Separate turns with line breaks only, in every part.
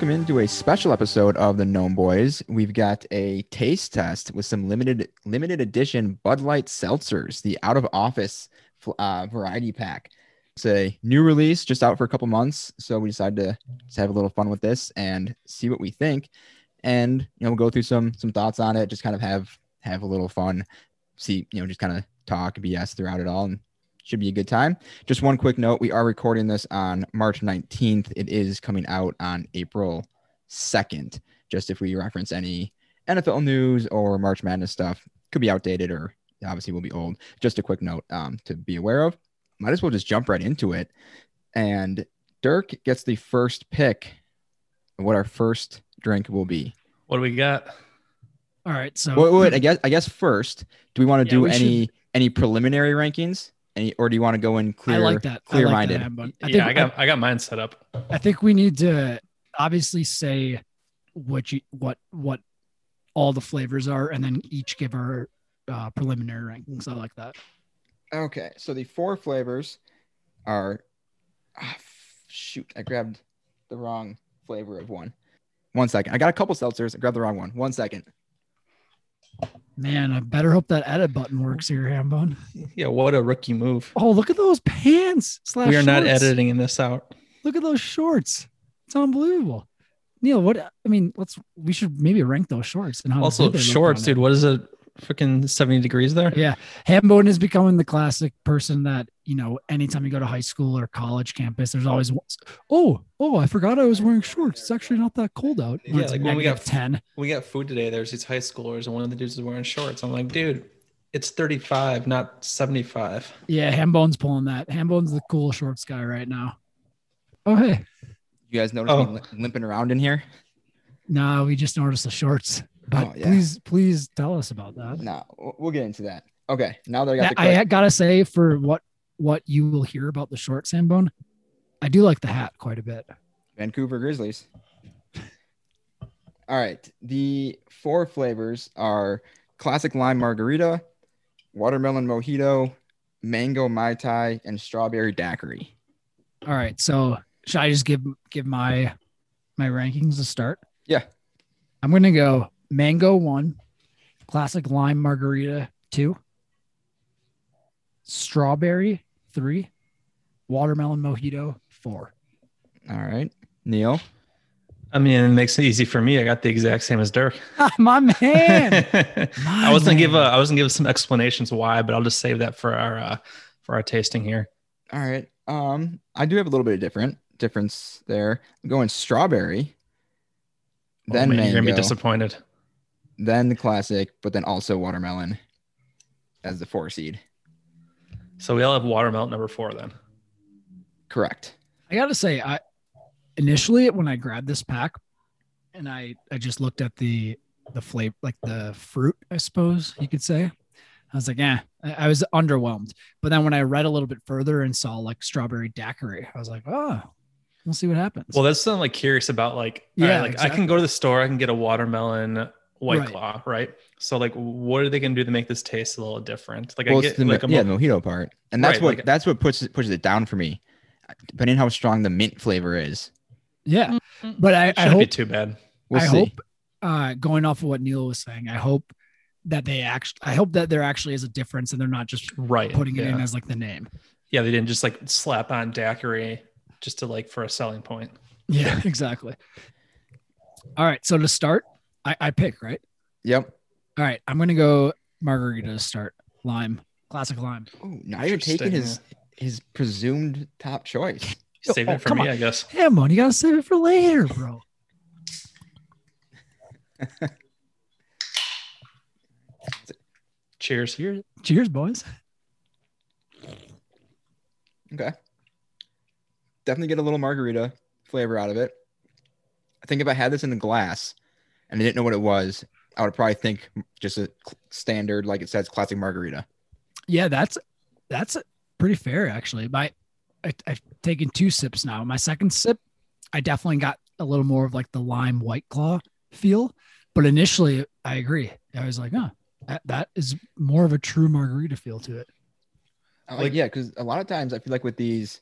welcome into a special episode of the Gnome Boys. We've got a taste test with some limited limited edition Bud Light seltzers, the out of office uh, variety pack. It's a new release, just out for a couple months, so we decided to, to have a little fun with this and see what we think. And you know, we'll go through some some thoughts on it, just kind of have have a little fun, see you know, just kind of talk BS throughout it all, and should be a good time. Just one quick note we are recording this on March 19th. It is coming out on April 2nd. Just if we reference any NFL news or March Madness stuff, could be outdated or obviously will be old. Just a quick note um, to be aware of. Might as well just jump right into it. And Dirk gets the first pick of what our first drink will be.
What do we got?
All right. So
wait, wait, I guess I guess first, do we want to
Yeah,
do any
should-
any preliminary rankings? Any, or do you want to go in clear?
I like that.
Clear
I like
minded.
that, Hambone. I
yeah,
think
I got I got mine set up.
I think we need to obviously say what you what what all the flavors are, and then each give our uh, preliminary rankings. I like that.
Okay, so the four flavors are. ah, shoot, I grabbed the wrong flavor of one. One second. I got a couple seltzers. I grabbed the wrong one. One second.
Man, I better hope that edit button works here, Hambone.
Yeah, what a rookie move.
Oh, look at those pants. Slash
we are not
shorts.
editing this out.
Look at those shorts. It's unbelievable. Neil, what I mean, let's we should maybe rank those shorts and how
Also,
good they look
shorts, dude. What is it? Freaking 70 degrees there?
Yeah. Hambone is becoming the classic person that, you know, anytime you go to high school or college campus, there's always, oh, oh, I forgot I was wearing shorts. It's actually not that cold out.
Yeah,
it's
like when we got-
negative 10.
We got food today. There's these high schoolers, and one of the dudes is wearing shorts. I'm like, dude, it's 35, not 75.
Yeah. Hambone's pulling that. Hambone's the cool shorts guy right now. Oh, hey.
You guys notice
Oh.
me limping around in here?
No, we just noticed the shorts. But
Oh, yeah.
please, please tell us about that.
No, we'll- we'll get into that. Okay, now that I got the
I, I gotta say, for what what you will hear about the shorts, Hambone, I do like the hat quite a bit.
Vancouver Grizzlies. All right. The four flavors are classic lime margarita, watermelon mojito, mango mai tai, and strawberry daiquiri.
All right. So should I just give give my my rankings to start?
Yeah.
I'm gonna go mango one, classic lime margarita two, strawberry three, watermelon mojito four.
All right. Neil.
I mean, it makes it easy for me. I got the exact same as Dirk.
my man.
I was gonna give a,
man.
I was gonna give some explanations why, but I'll just save that for our uh, for our tasting here.
All right. Um, I do have a little bit of different difference there. I'm going strawberry,
Oh,
then
man, you're gonna be disappointed.
Then the classic, but then also watermelon as the four seed.
So we all have watermelon number four then.
Correct.
I gotta say, I initially when I grabbed this pack and I I just looked at the the flavor like the fruit, I suppose you could say. I was like, yeah, I, I was underwhelmed. But then when I read a little bit further and saw like strawberry daiquiri, I was like, oh, we'll see what happens.
Well, that's something like curious about. Like, all right,
Yeah,
like I can go to the store, I can get a watermelon white
Right.
claw, right? So, like, what are they gonna do to make this taste a little different? Like,
well,
I
it's
get
the, mo-
like a
yeah,
mo-
the mojito part, and that's
Right,
what
like-
that's what pushes pushes it down for me, depending on how strong the mint flavor is.
yeah, but I, I
shouldn't be
hope
too bad.
We'll
I
see.
hope uh, going off of what Neil was saying, I hope that they actually, I hope that there actually is a difference and they're not just
Right.
putting it
yeah.
in as like the name.
yeah, they didn't just like slap on daiquiri just to like for a selling point.
Yeah, exactly. All right. So to start, I, I pick, right?
Yep.
All right. I'm going to go margarita to start. Lime, classic lime.
Ooh, now you're taking his his presumed top choice.
Save
oh,
it for me,
on.
I guess.
Come on. You got to save it for later, bro.
Cheers.
Cheers. Cheers, boys.
Okay. Definitely get a little margarita flavor out of it. I think if I had this in a glass and I didn't know what it was, I would probably think just a standard, like it says, classic margarita.
Yeah, that's that's pretty fair actually. My I, I've taken two sips now. My second sip, I definitely got a little more of like the lime white claw feel, but initially I agree. I was like, oh, that, that is more of a true margarita feel to it.
Like,
Like-
yeah, because a lot of times I feel like with these,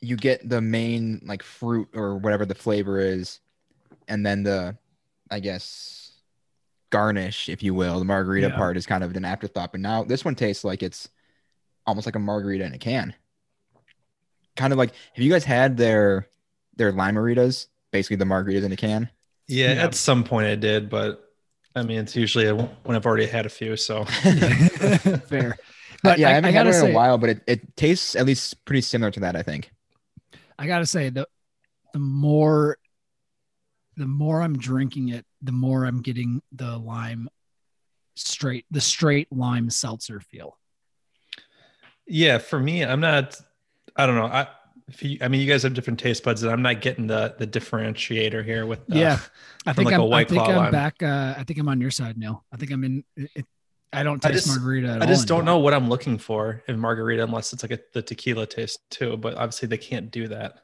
you get the main like fruit or whatever the flavor is, and then the, I guess, garnish, if you will, the margarita
Yeah.
part is kind of an afterthought. But now this one tastes like it's almost like a margarita in a can. Kind of like, have you guys had their their limeritas? Basically, the margaritas in a can.
Yeah,
Yeah.
at some point I did, but I mean, it's usually when I've already had a few. So
Fair. Uh, but
yeah, I,
I,
haven't
I
had
gotta
in
say,
a while, but it, it tastes at least pretty similar to that. I think.
I gotta say the the more the more I'm drinking it, the more I'm getting the lime straight the straight lime seltzer feel.
yeah, for me, I'm not. I don't know. I, if you, I mean, you guys have different taste buds, and I'm not getting the the differentiator here with. The,
Yeah. I think
like a
I'm, I think I'm
lime.
back. Uh, I think I'm on your side, Neil. I think I'm in. It, I don't
I
taste
just-
margarita. At
I just don't know what I'm looking for in margarita unless it's like a, the tequila taste too. But obviously, they can't do that.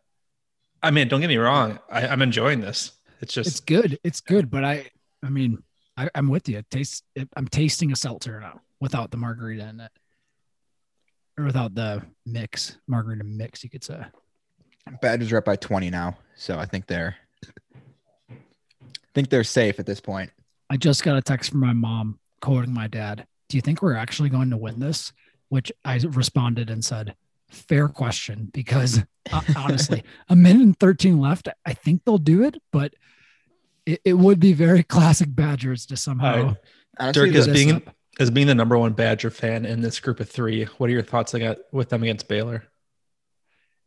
I mean, don't get me wrong. I, I'm enjoying this. It's just
It's good. It's good, but I. I mean, I, I'm with you. It tastes. It, I'm tasting a seltzer now without the margarita in it, or without the mix margarita mix. You could say.
Badgers are up by 20 now, so I think they're I think they're safe at this point.
I just got a text from my mom quoting my dad. Do you think we're actually going to win this? Which I responded and said, fair question, because uh, honestly, a minute and 13 left. I think they'll do it, but it, it would be very classic Badgers to somehow.
All right.
Honestly,
Dirk is being
up.
as being the number one Badger fan in this group of three. What are your thoughts ag- with them against Baylor?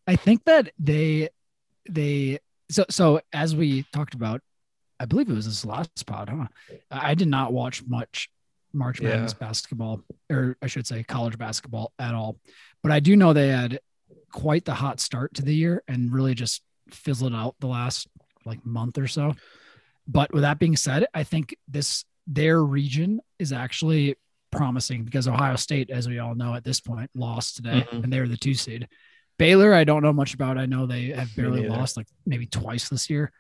I think that they, they, so, so as we talked about, I believe it was this last pod, huh? I I did not watch much March
Yeah.
Madness basketball, or I should say college basketball at all. But I do know they had quite the hot start to the year and really just fizzled out the last like month or so. But with that being said, I think this their region is actually promising because Ohio State, as we all know at this point, lost today
Mhm.
and they're the two seed. Baylor, I don't know much about. I know they have barely lost like maybe twice this year.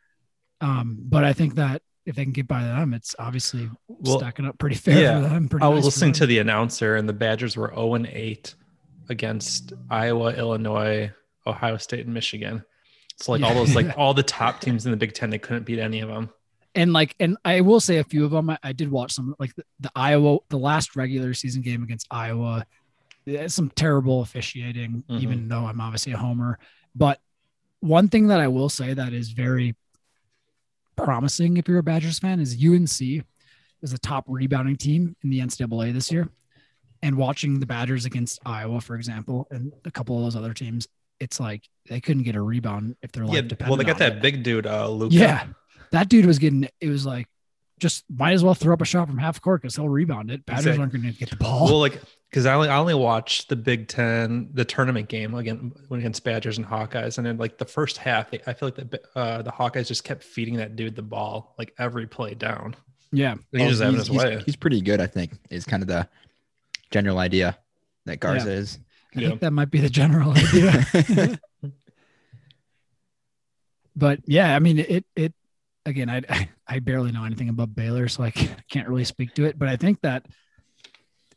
Um, but I think that if they can get by them, it's obviously
Well,
stacking up pretty fair
yeah,
for them.
I was
nice
listening to the announcer, and the Badgers were 0 and 8 against Iowa, Illinois, Ohio State, and Michigan. So like all those like all the top teams in the Big Ten, they couldn't beat any of them.
and like and i will say a few of them i, I did watch some like the, the iowa the last regular season game against iowa yeah, some terrible officiating
Mhm.
even though i'm obviously a homer but one thing that i will say that is very promising if you're a badgers fan is unc is a top rebounding team in the ncaa this year and watching the badgers against iowa for example and a couple of those other teams it's like they couldn't get a rebound if they're
Yeah,
like
well, they got that
it.
big dude, uh, Luka.
Yeah, that dude was getting. It was like, just might as well throw up a shot from half court because he'll rebound it. Badgers
Exactly.
aren't going to get the ball.
Well, like because I only I only watched the Big Ten the tournament game again against Badgers and Hawkeyes, and then like the first half, I feel like the uh, the Hawkeyes just kept feeding that dude the ball like every play down.
yeah,
And he's
Well,
just having
he's,
his
he's-
way.
he's pretty good, I think, is kind of the general idea that Garza is.
I
Yeah.
think that might be the general idea. but yeah, I mean, it it again. I I- barely know anything about Baylor, so I can't really speak to it. But I think that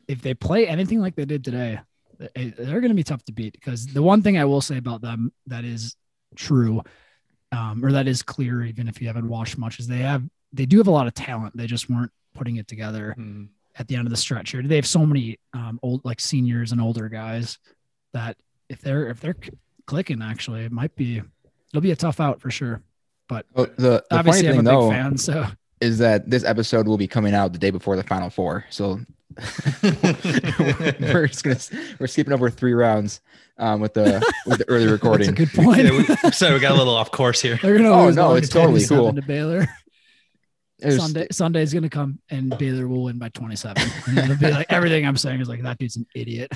if they play anything like they did today, they- they're going to be tough to beat. Because the one thing I will say about them that is true, um, or that is clear, even if you haven't watched much, is they have they do have a lot of talent. They just weren't putting it together
Mm.
at the end of the stretch here. They have so many um, old like seniors and older guys that if they're if they're clicking, actually, it might be it'll be a tough out for sure.
Well, the the funny
Obviously, I'm a
thing
big
though
fan, so
is that this episode will be coming out the day before the Final Four, so we're just gonna we're skipping over three rounds um, with the with the early
that's a good point.
Yeah, we, so we got a little off course here.
they're gonna
Oh, no, it's totally cool.
to Baylor.
It was-
Sunday Sunday's gonna come and Baylor will win by 27. And it'll be like everything I'm saying is like that dude's an idiot.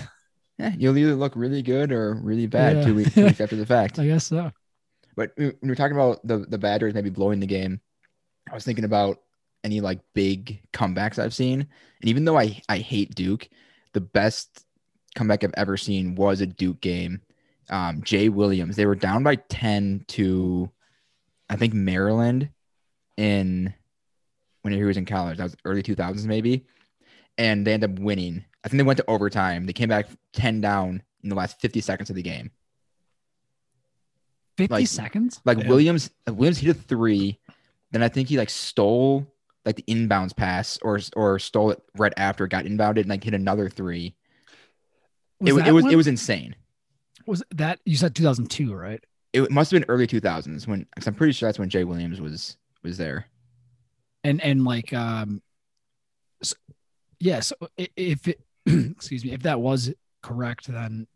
yeah, you'll either look really good or really bad
Yeah.
two, weeks, two weeks after the fact.
I guess so.
But when were talking about the the Badgers maybe blowing the game, I was thinking about any like big comebacks I've seen. And even though I I hate Duke, the best comeback I've ever seen was a Duke game. Um, Jay Williams, they were down by 10 to I think Maryland in when he was in college. That was early 2000s maybe. And they ended up winning. I think they went to overtime. They came back 10 down in the last 50 seconds of the game.
50
Like-
seconds.
Like
Yeah.
Williams, Williams hit a three, then I think he like stole like the inbounds pass or or stole it right after it got inbounded and like hit another three. it, it was
when-
it was insane.
was that you said 2002, right?
It must have been early 2000s when because I'm pretty sure that's when Jay Williams was was there.
and and like um s yeah so if it excuse me if that was correct then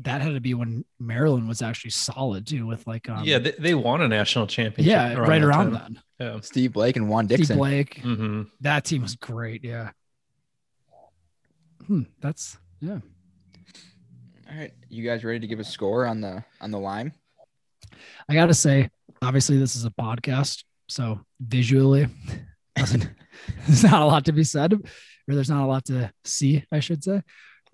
that had to be when maryland was actually solid too with like um
yeah, they, they won a national championship.
yeah right around
time.
then
Yeah.
Steve Blake and Juan
Steve
Dixon.
blake
hmm
that team was great yeah hmm, that's yeah
All right, you guys ready to give a score on the on the lime?
i gotta say obviously this is a podcast so visually doesn't there's not a lot to be said or there's not a lot to see i should say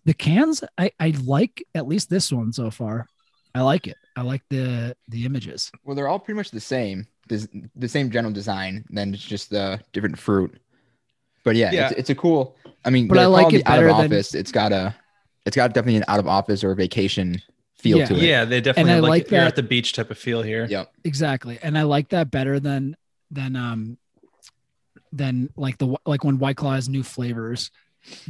the cans i i like at least this one so far i like it i like the the images
Well, they're all pretty much the same. There's the same general design, then it's just the different fruit. But yeah,
Yeah.
It's, it's a cool. I mean,
But I like it
the out of
better than-
office. It's got a, it's got definitely an out of office or vacation feel
Yeah.
to it.
Yeah, they definitely
I
have, like,
like
you're at the beach type of feel here.
Yep.
exactly and i like that better than than um than like the like when white claw has new flavors they,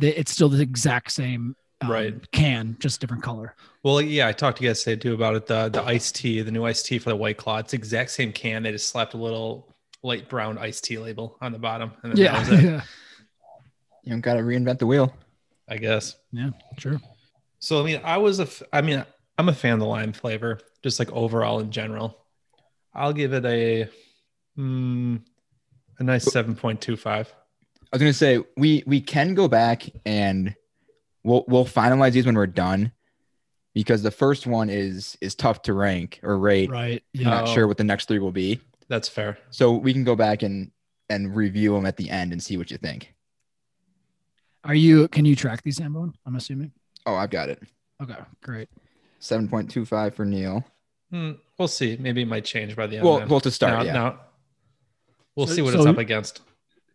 it's still the exact same um,
Right.
can just different color
Well, yeah, I talked to you guys today too about it. The the iced tea, the new iced tea for the white claw. It's the exact same can. They just slapped a little light brown iced tea label on the bottom. And then that
yeah
was it,
yeah
You don't got to reinvent the wheel.
I guess.
Yeah, sure
So I mean, I was a, f- I mean, I'm a fan of the lime flavor, just like overall in general. I'll give it a, mm, a nice seven point two five.
I was gonna say we we can go back and we'll we'll finalize these when we're done, because the first one is is tough to rank or rate.
right
I'm
yeah
not
Oh.
sure what the next three will be,
That's fair.
so we can go back and and review them at the end and see what you think.
are you can you track these Zambone? i'm assuming
Oh, I've got it.
okay great
Seven point two five for Neil.
Hmm, we'll see. Maybe it might change by the end.
Well,
then.
well to start,
Now-
yeah.
now- we'll
So-
see what
so-
it's up against.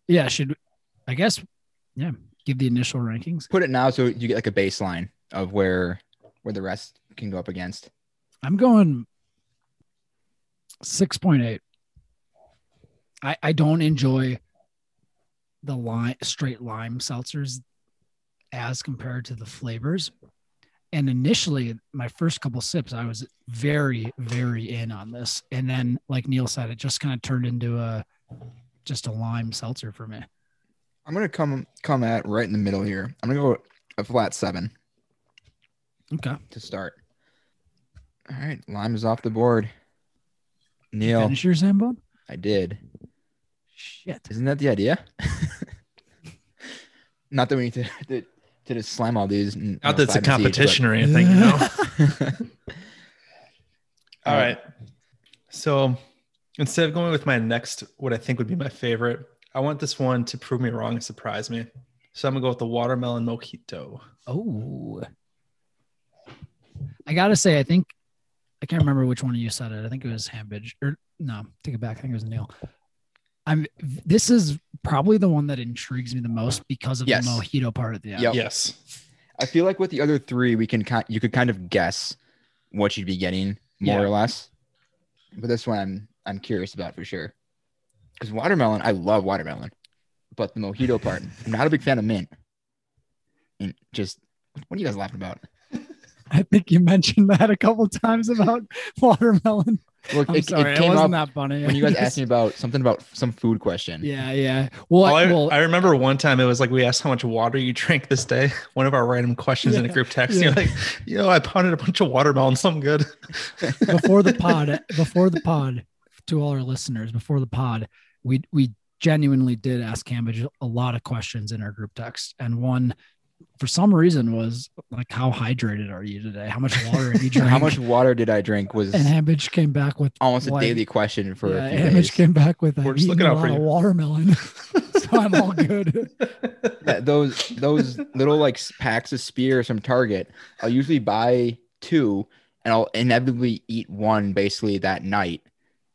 yeah should i guess yeah give the initial rankings
Put it now so you get like a baseline of where where the rest can go up against.
I'm going 6.8. I, I don't enjoy the lime straight lime seltzers as compared to the flavors. And initially, my first couple sips, I was very, very in on this. And then, like Neil said, it just kind of turned into a just a lime seltzer for me.
I'm gonna come come at right in the middle here. I'm gonna go a flat seven
Okay.
to start. All right, lime is off the board. Neil,
Finish your Zambone?
I did.
Shit.
Isn't that the idea? Not that we need to to, to just slam all these. and, you
Not
know,
that it's a
five and seeds,
competition or anything, you know.
but-
All right. So instead of going with my next, what I think would be my favorite, I want this one to prove me wrong and surprise me. So I'm gonna go with the watermelon mojito.
Oh. I gotta say, I think I can't remember which one of you said it. I think it was Hambidge. Or no, take it back. I think it was Neil. I'm this is probably the one that intrigues me the most because of
Yes.
the mojito part at the end.
Yep.
Yes.
I feel like with the other three, we can kind you could kind of guess what you'd be getting more
Yeah.
or less. But this one, I'm I'm curious about for sure. Because watermelon, I love watermelon, but the mojito part, I'm not a big fan of mint. And just what are you guys laughing about?
I think you mentioned that a couple times about watermelon.
Look,
I'm
it,
sorry,
it
it,
came
wasn't
up
that funny.
when you guys asked me about something about some food question.
Yeah, yeah. Well,
Well,
I,
I,
well
I remember one time it was like we asked how much water you drank this day. One of our random questions in a group text.
yeah.
You're like, you know, I pounded a bunch of watermelon, something good.
before the pod before the pod to all our listeners before the pod we we genuinely did ask Hambidge a lot of questions in our group text and one for some reason was like how hydrated are you today how much water have you drank
How much water did I drink was
and Hambidge came back with
almost a daily question for
yeah,
a few
Hambidge
days.
came back with
We're
I'm
just looking
eating a
out for
lot of
you."
watermelon so i'm all good
Yeah, those those little like packs of spears from Target, I'll usually buy two and I'll inevitably eat one basically that night.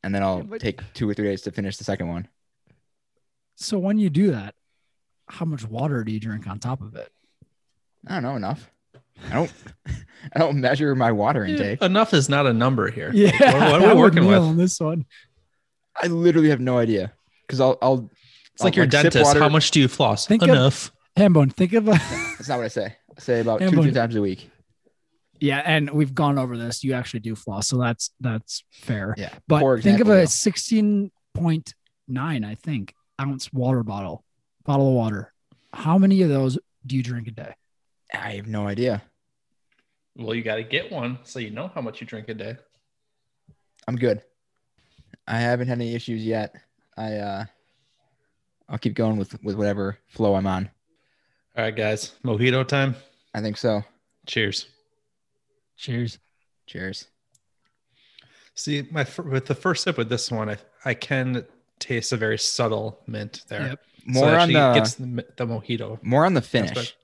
And then I'll
Yeah, but-
take two or three days to finish the second one.
so when you do that how much water do you drink on top of it
I don't know enough. I don't I don't measure my water intake.
Enough is not a number here.
Yeah,
Like, what, what are we working with?
on this one?
I literally have no idea because I'll I'll.
It's like your
sip
dentist. How much do you floss?
Think of-
Enough.
Hambone, think of a
That's not what I say. I say about
Yeah,
two
but-
three times a week.
Yeah, and we've gone over this. You actually do floss, so that's that's fair.
Yeah.
But
Poor
think of a sixteen point nine, I think, ounce water bottle, bottle of water. How many of those do you drink a day?
I have no idea.
Well, you got to get one so you know how much you drink a day.
I'm good. I haven't had any issues yet. I uh, I'll keep going with with whatever flow I'm on.
All right, guys. Mojito time.
I think so.
Cheers.
Cheers.
Cheers.
See, my with the first sip with this one, I I can taste a very subtle mint there.
Yep.
More
it
on the
gets the, the mojito
more on the
aspect.
finish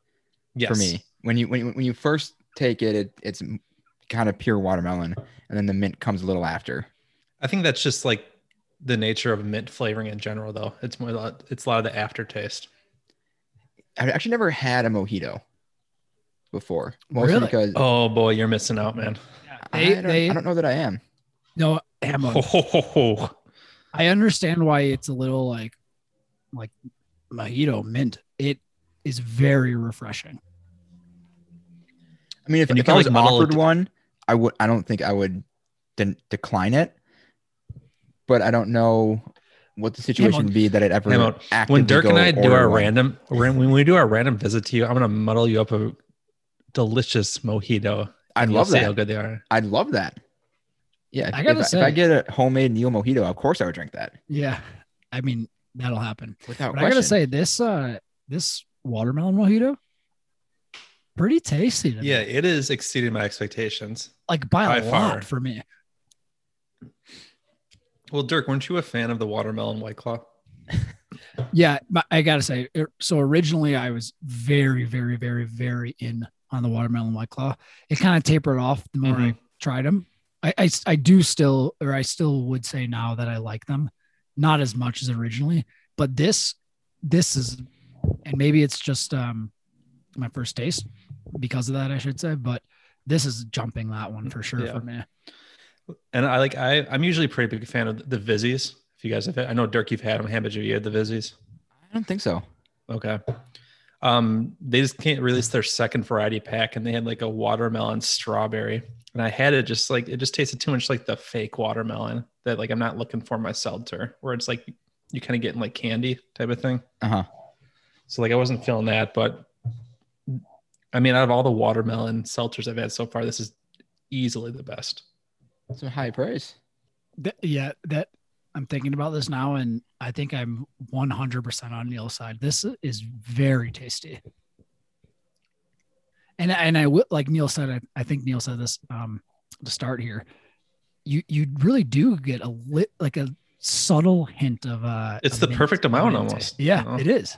Yes.
for me. When you when you, when you first take it, it it's kind of pure watermelon, and then the mint comes a little after.
I think that's just like the nature of mint flavoring in general, though. It's more it's a lot of the aftertaste.
I've actually never had a mojito before, mostly
Really?
because
Oh boy, you're missing out, man.
They,
I, don't,
they
I don't know that I am.
no Hambone.
Ho, ho, ho, ho.
I understand why it's a little like like mojito mint. It is very refreshing.
I mean, if,
And
if
can,
I was
like,
offered
it-
one, I would. I don't think I would de- decline it. But I don't know what the situation would be that it ever.
Hang on. When Dirk and I do our
one.
random when we do our random visit to you, I'm gonna muddle you up a delicious mojito.
I'd love
that. How good they are.
I'd love that. Yeah,
I
if,
gotta
if, if I get a homemade Neil mojito, of course I would drink that
Yeah. I mean, that'll happen.
without
But I
question.
gotta say, this uh this watermelon mojito, pretty tasty. to me.
Yeah, it is exceeding my expectations.
like by,
by
a
far.
lot for me.
Well, Dirk, weren't you a fan of the watermelon white claw?
Yeah, I gotta say, so originally I was very, very, very, very in on the watermelon white claw. It kind of tapered off the more I tried them. I, I I do still, or I still would say now that I like them, not as much as originally, but this this is, and maybe it's just um my first taste because of that, I should say, but this is jumping that one for sure
Yeah.
for me.
And I like I I'm usually a pretty big fan of the Vizzies. If you guys have had, I know Dirk, you've had them. Hambidge, have you had the Vizzies?
I don't think so.
Okay. Um, they just can't release their second variety pack, and they had like a watermelon strawberry, and I had it just like it just tasted too much like the fake watermelon that like I'm not looking for my seltzer, where it's like you kind of getting like candy type of thing.
Uh huh.
So like I wasn't feeling that, but I mean, out of all the watermelon seltzers I've had so far, this is easily the best.
Some high praise.
Th- yeah, that I'm thinking about this now, and I think I'm 100% on Neil's side. This is very tasty, and and I would like Neil said. I, I think Neil said this um to start here. You you really do get a lit like a subtle hint of uh.
It's the
mint
perfect amount
mint.
almost,
Yeah,
you know?
it is.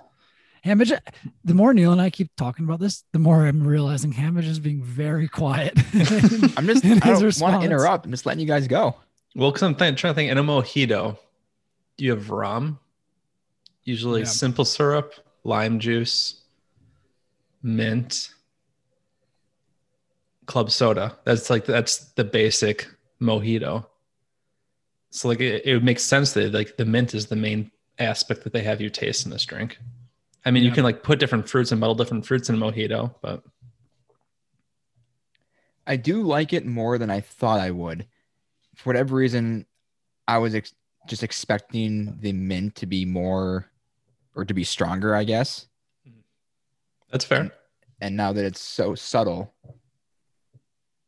Hamage, the more Neil and I keep talking about this, the more I'm realizing Hamage is being very quiet.
I'm just. I
in
don't want to interrupt. I'm just letting you guys go.
Well, because I'm th- trying to think in a mojito, you have rum, usually
Yeah.
simple syrup, lime juice, mint, club soda. That's like that's the basic mojito. So like it, it would make sense that like the mint is the main aspect that they have you taste in this drink. I mean, you can like put different fruits and muddle different fruits in a mojito, but
I do like it more than I thought I would. For whatever reason, I was ex- just expecting the mint to be more or to be stronger, I guess.
that's fair.
And now that it's so subtle,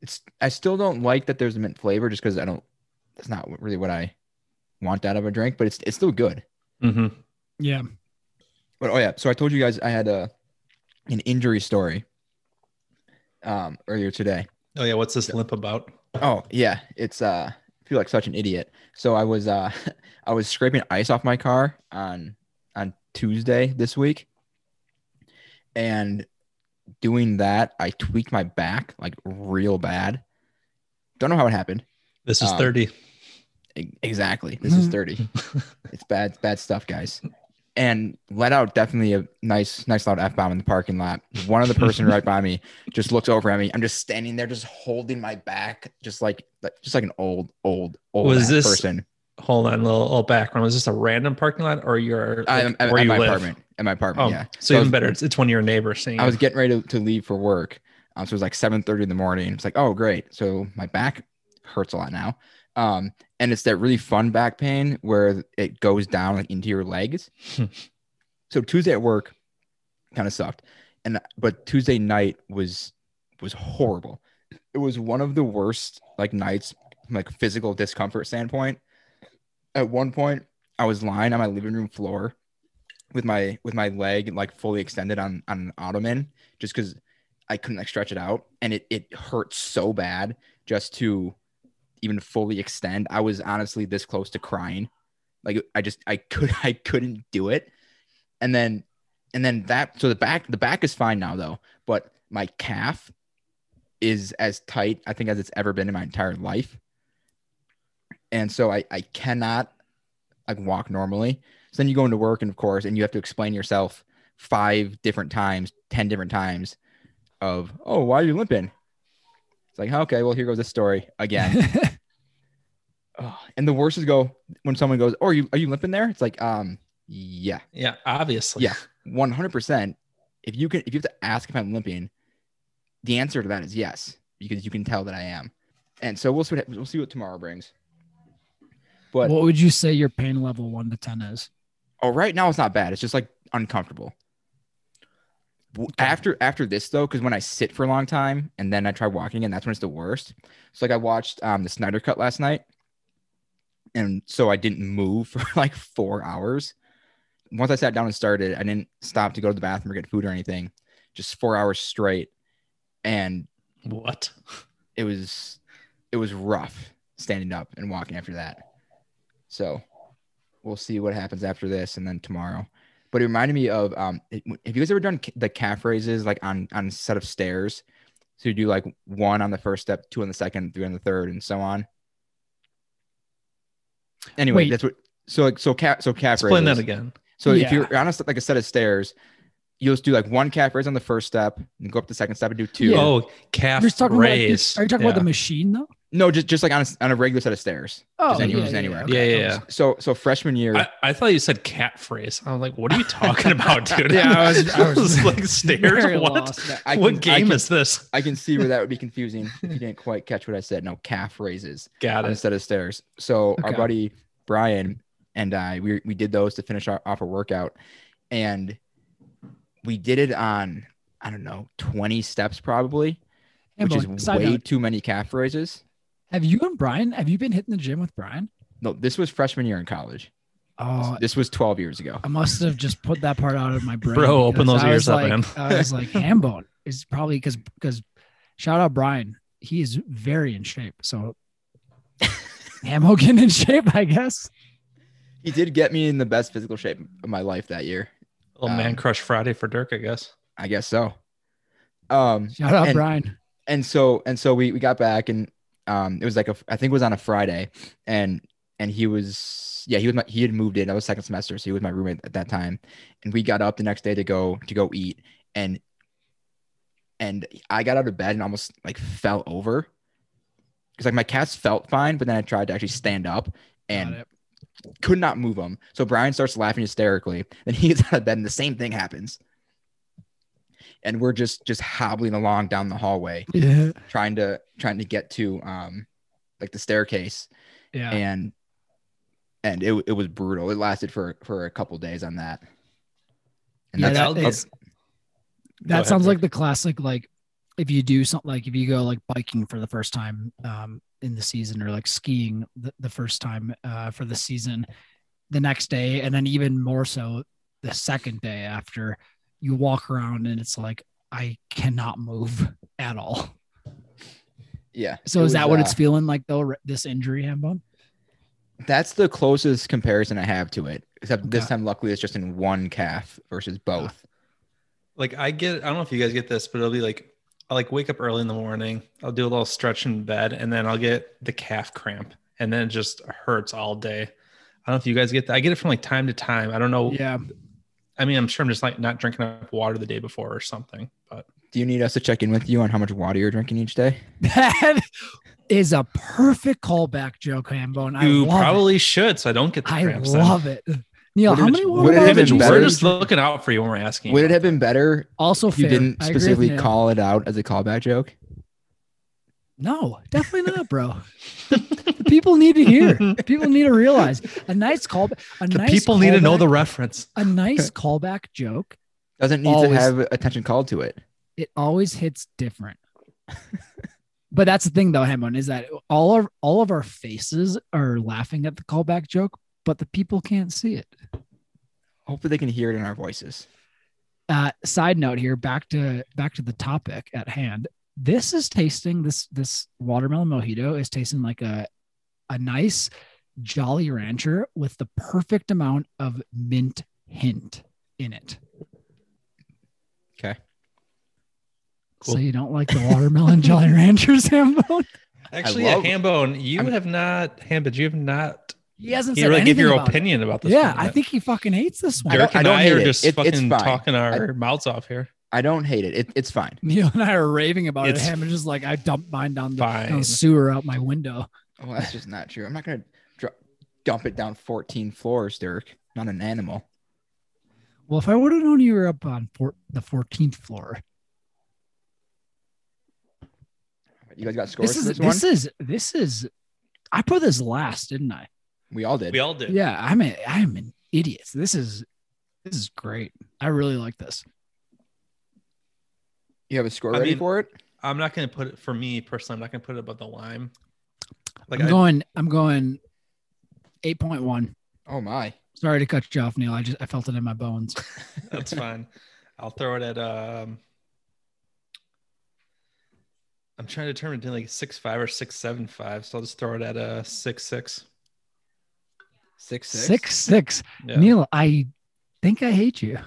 it's I still don't like that there's a mint flavor just because I don't. That's not really what I want out of a drink, but it's it's still good.
hmm
yeah,
But oh yeah, so I told you guys I had a an injury story um earlier today.
Oh yeah, what's this limp about?
Oh yeah, it's uh I feel like such an idiot. So I was uh I was scraping ice off my car on on Tuesday this week. And doing that, I tweaked my back like real bad. Don't know how it happened.
This is
Um,
30.
E- Exactly. This is 30. it's bad bad stuff, guys. And let out definitely a nice, nice loud f bomb in the parking lot. One of the person right by me just looks over at me. I'm just standing there, just holding my back, just like, just like an old, old, old
Was this-
person.
Hold on, a little, little background. Was this a random parking lot or your like,
at,
where
at
you
my
live?
apartment. At my apartment,
Oh,
yeah.
so
was-
even better. It's, it's one of your neighbors saying
I was getting ready to, to leave for work. Um, so it was like 7:30 in the morning. It's like, oh great. So my back hurts a lot now. Um, and it's that really fun back pain where it goes down like into your legs. so Tuesday at work kind of sucked. And but Tuesday night was was horrible. It was one of the worst like nights from like physical discomfort standpoint. At one point, I was lying on my living room floor with my with my leg like fully extended on on an ottoman just because I couldn't like stretch it out and it it hurt so bad just to even fully extend. I was honestly this close to crying. Like I just I could I couldn't do it. And then and then that so the back the back is fine now though, but my calf is as tight I think as it's ever been in my entire life. And so I I cannot like walk normally. So then you go into work and of course and you have to explain yourself five different times, 10 different times of, "Oh, why are you limping?" Like, "Okay, well here goes this story again." Oh, and the worst is go when someone goes, "Oh, are you are you limping there?" It's like, um, yeah,
yeah, obviously.
Yeah. one hundred percent. If you can, if you have to ask if I'm limping, the answer to that is yes, because you can tell that I am. And so we'll see what we'll see what tomorrow brings. But
what would you say your pain level one to ten is?
oh, right now it's not bad. It's just like uncomfortable. After after this though, because when I sit for a long time and then I try walking and that's when it's the worst. So like I watched um the Snyder Cut last night, and so I didn't move for like four hours. Once I sat down and started, I didn't stop to go to the bathroom or get food or anything. Just four hours straight, and
What?
it was it was rough standing up and walking after that. So we'll see what happens after this and then tomorrow. But it reminded me of um have you guys ever done the calf raises like on on a set of stairs? So you do like one on the first step, two on the second, three on the third, and so on. Anyway,
Wait.
that's what so like so calf so calf
Explain
raises.
that again.
So if you're on a, like a set of stairs, you'll just do like one calf raise on the first step and go up the second step and do two.
Yeah.
Oh, calf
You're just talking about like,
raise.
are you talking about the machine though?
No, just just like on a, on a regular set of stairs.
Oh,
Just any- just anywhere.
Yeah, yeah, yeah.
So so freshman year,
I, I thought you said cat phrase. I was like, what are you talking about, dude?
Yeah, I was- I was
like stairs. What?
lost.
I
what
can- I
game
can-
is this?
I can see where that would be confusing if you didn't quite catch what I said. No, calf raises
Got it.
set of stairs. So our buddy Brian and I, we we did those to finish our, off a workout, and we did it on I don't know twenty steps probably,
Hey,
which
Bo,
is
side
way
note,
too many calf raises.
Have you and Brian? Have you been hitting the gym with Brian?
No, this was freshman year in college.
Oh,
This was twelve years ago.
I must have just put that part out of my brain.
Bro, open those ears
was
up,
like,
man.
I was like, Hambone is probably because because shout out Brian. He is very in shape. So Hamo getting in shape, I guess.
He did get me in the best physical shape of my life that year.
Little man
um,
crush Friday for Dirk, I guess.
I guess so. Um,
Shout out
And-
Brian.
and so and so we we got back and um it was like a I think it was on a Friday and and he was yeah he was my he had moved in. I was second semester so he was my roommate at that time. And we got up the next day to go to go eat and and I got out of bed and almost like fell over. Because like my cats felt fine but then I tried to actually stand up and could not move them so Brian starts laughing hysterically then he gets out of bed and the same thing happens and we're just just hobbling along down the hallway
Yeah.
trying to trying to get to um like the staircase
Yeah.
and and it, it was brutal it lasted for for a couple days on that and
Yeah,
that's
that- that
ahead,
sounds
Rick.
like the classic like if you do something like if you go like biking for the first time um in the season or like skiing the, the first time uh for the season the next day and then even more so the second day after you walk around and it's like i cannot move at all
yeah
so
it
is that what
uh,
it's feeling like though this injury Hambone?
that's the closest comparison i have to it except this time luckily it's just in one calf versus both
Like I get, I don't know if you guys get this, but it'll be like I like wake up early in the morning. I'll do a little stretch in bed, and then I'll get the calf cramp, and then it just hurts all day. I don't know if you guys get that. I get it from like time to time. I don't know.
Yeah.
I mean, I'm sure I'm just like not drinking enough water the day before or something. But
Do you need us to check in with you on how much water you're drinking each day?
That is a perfect callback joke, Hambone. I
you
love
probably should, so I don't get
it.
the
I
cramps. then.
love it. Neil,
Would
how
it-
many
would it have been
you
better-
We're just looking out for you when we're asking.
Would it have been better
Also
if you
fair.
didn't
I agree with
specifically call it out as a callback joke?
No, definitely not, bro. the people need to hear. People need to realize a nice call. A
The
nice
people need to know the reference.
a nice callback joke.
Doesn't need
Always.
to have attention called to it.
It always hits different. but that's the thing, though, Hamon, is that all of all of our faces are laughing at the callback joke, but the people can't see it.
Hopefully they can hear it in our voices.
uh, side note here back to back to the topic at hand this is tasting this this watermelon mojito is tasting like a a nice jolly rancher with the perfect amount of mint hint in it
Okay.
so you don't like the watermelon jolly ranchers Hambone?
Actually,
love-
yeah, Hambone, you
I'm-
have not, Hambone, you have not.
he hasn't
You
said
really give
anything
your
about it.
opinion about this.
yeah
one
i
yet.
think he fucking hates this one
I don't-
Derek and
I don't
I,
hate
are
it.
just
It-
fucking talking our mouths off here.
I don't hate it. it it's fine.
neil and i are raving about
It's
it Hammon's just like i dumped mine down the, down the sewer out my window
Well, that's just not true. I'm not gonna dr- dump it down 14 floors, Dirk. Not an animal.
well if i would have known you were up on four, the 14th floor
You guys got scores
this is
for this, one?
this is this is I put this last, didn't I?
we all did.
We all did.
Yeah, I'm a I'm an idiot. This is this is great. I really like this.
You have a score
I
ready
mean-
for it?
I'm not going to put it for me personally. I'm not going to put it above the lime. Like
I'm
I,
going I'm going 8.1.
Oh my.
Sorry to cut you off, Neil. I just I felt it in my bones.
that's fine. I'll throw it at um. I'm trying to determine between like six five or six seven five, so I'll just throw it at a six six.
Six six.
Six six.
Yeah.
Neil, I think I hate you.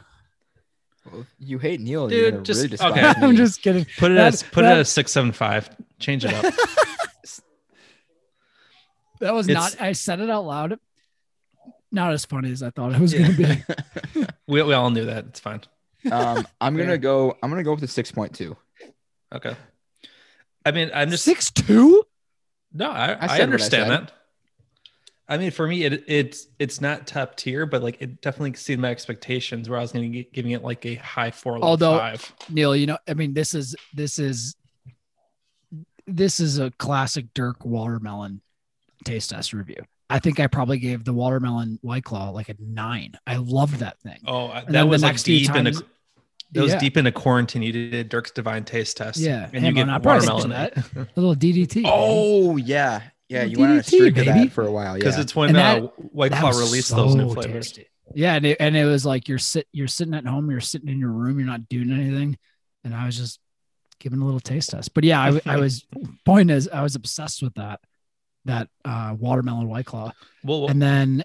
Well, you hate Neil.
Dude,
you're
just-
really
okay.
me.
I'm just kidding.
Put it
That-
as put
that-
it at a six seven five. Change it up.
That was
It's-
not I said it out loud. Not as funny as I thought it was gonna be.
we we all knew that. It's fine.
um, I'm gonna
Yeah.
go. I'm gonna go with a six point two.
Okay. I mean, I'm just
Six two?
No, I,
I
I,
said I
understand that. I mean, for me, it it's it's not top tier, but like it definitely exceeded my expectations. Where I was going to be giving it like a high four, low
Although-
five.
Neil, you know, I mean, this is this is this is a classic Dirk watermelon taste test review. I think I probably gave the watermelon white claw like a nine. I loved that thing.
Oh,
And
that
then the
was like
next few
deep into
times-
that was
Yeah.
deep into quarantine. You did Dirk's Divine Taste Test.
Yeah,
and you get
on, I probably
watermelon
said A little DDT.
Oh yeah, yeah.
Little
You went on a
DDT,
streak of that for a while. yeah.
because
Yeah.
it's when
And
uh,
that-
White Claw
was
released those new flavors.
tasty. Yeah, and it, and it was like you're sit you're sitting at home, you're sitting in your room, you're not doing anything, and I was just giving a little taste test. But yeah, I, I was point is I was obsessed with that that uh, watermelon white claw.
Well,
and then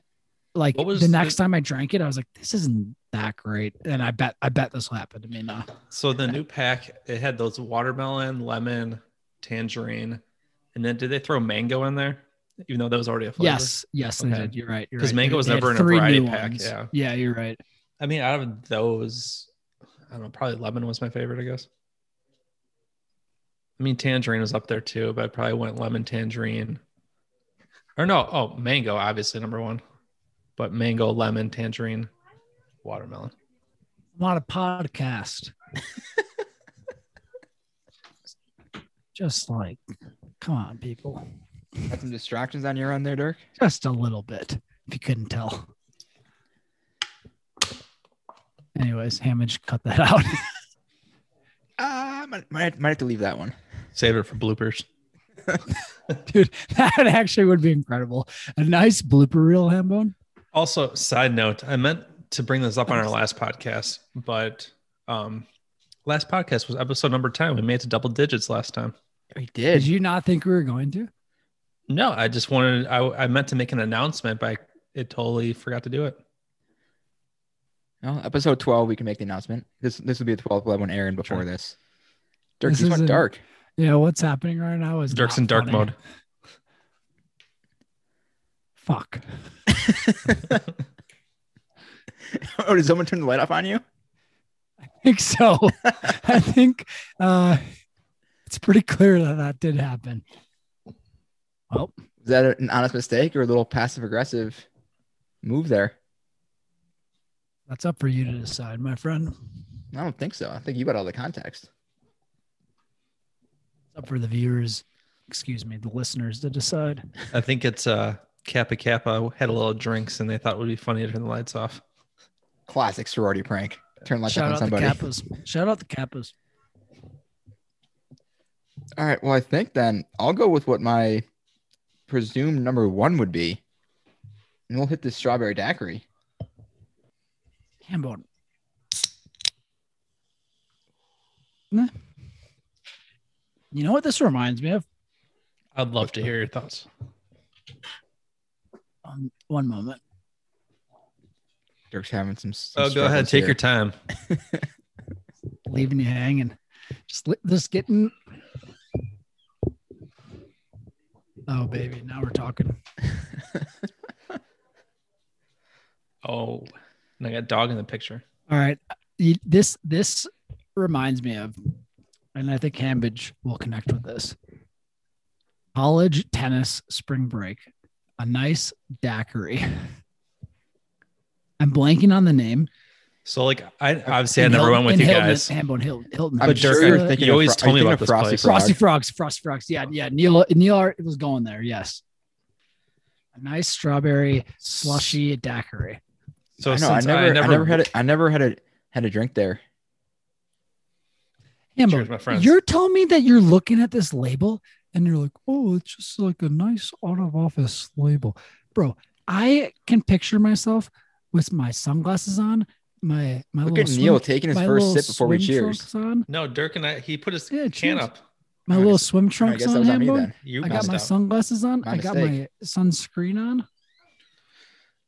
like
what was
the next
the-
time I drank it, I was like, this isn't that great. And I bet I bet this will happen to me now.
so the new pack it had those watermelon, lemon, tangerine, and then did they throw mango in there? Even though that was already a flavor.
Yes, yes, they did. You're right. You're
'Cause
right.
mango was
they
never in a variety pack,
ones.
yeah.
yeah, you're right.
I mean, out of those, I don't know, probably lemon was my favorite, I guess. I mean, tangerine was up there too, but I probably went lemon tangerine. Or no, oh, mango, obviously number one. But mango, lemon, tangerine, watermelon.
I'm on a podcast. Just like, come on, people.
Got some distractions on your end there, Dirk.
Just a little bit, if you couldn't tell. Anyways, Hammond cut that out.
Uh, might, might might have to leave that one.
Save it for bloopers.
Dude, that actually would be incredible. A nice blooper reel, Hambone.
Also, side note, I meant to bring this up on our last podcast, but um last podcast was episode number 10. We made it to double digits last time.
We
Did
did.
you not think we were going to?
No, I just wanted I, I meant to make an announcement, but I it totally forgot to do it.
Well, episode 12, we can make the announcement. This this will be the 12th one airing before
Sure.
this. Dirk,
This
went
isn't-
dark.
Yeah, what's happening right now is
Dirk's
not
in dark
funny.
mode.
Fuck.
oh, did someone turn the light off on you?
I think so. I think uh, it's pretty clear that that did happen. Well,
Is that an honest mistake or a little passive aggressive move there?
that's up for you to decide, my friend.
I don't think so. I think you got all the context.
It's up for the viewers, excuse me, the listeners to decide.
I think it's uh Kappa Kappa had a little drinks and they thought it would be funny to turn the lights off.
Classic sorority prank. Turn lights
Shout
on
out the
somebody.
Kappas. Shout out the Kappas.
All right. Well, I think then I'll go with what my presumed number one would be, and we'll hit the strawberry daiquiri.
Hambone. Nah. You know what this reminds me of?
I'd love to hear your thoughts.
Um, one moment.
Dirk's having some. some
Oh, go ahead.
struggles
Take
here.
your time.
Leaving you hanging. Just li- just getting. Oh baby, now we're talking.
Oh, and I got dog in the picture.
All right, this this reminds me of, and I think Hambidge will connect with this. College tennis spring break, a nice daiquiri. I'm blanking on the name.
So like I obviously I
In
never
Hilton-
went with you
Hilton-
guys.
Hambone Hill, Hilton.
I'm
But
sure
Dirk,
you're
uh,
thinking.
you always
Fro-
told me
you
about
thinking of
this place.
Frosty
Frog?
Frogs, Frosty Frogs. Yeah, yeah. Neil Neil Art was going there. Yes. A nice strawberry slushy daiquiri.
So
I know. I
since
never, I never, had. A, I never had a had a drink there.
Hambo,
Cheers, my friends.
you're telling me that you're looking at this label and you're like, oh, it's just like a nice out of office label. Bro, I can picture myself with my sunglasses on, my my
Look
little
at Neil
swim,
taking his first sip before we
swim
cheers.
on,
No, Dirk and I he put his
Yeah,
can up.
my
I
little
guess-
swim
I
trunks
guess that
on,
was on me then.
You
I got my
up.
sunglasses on.
My
I got
mistake.
my sunscreen on.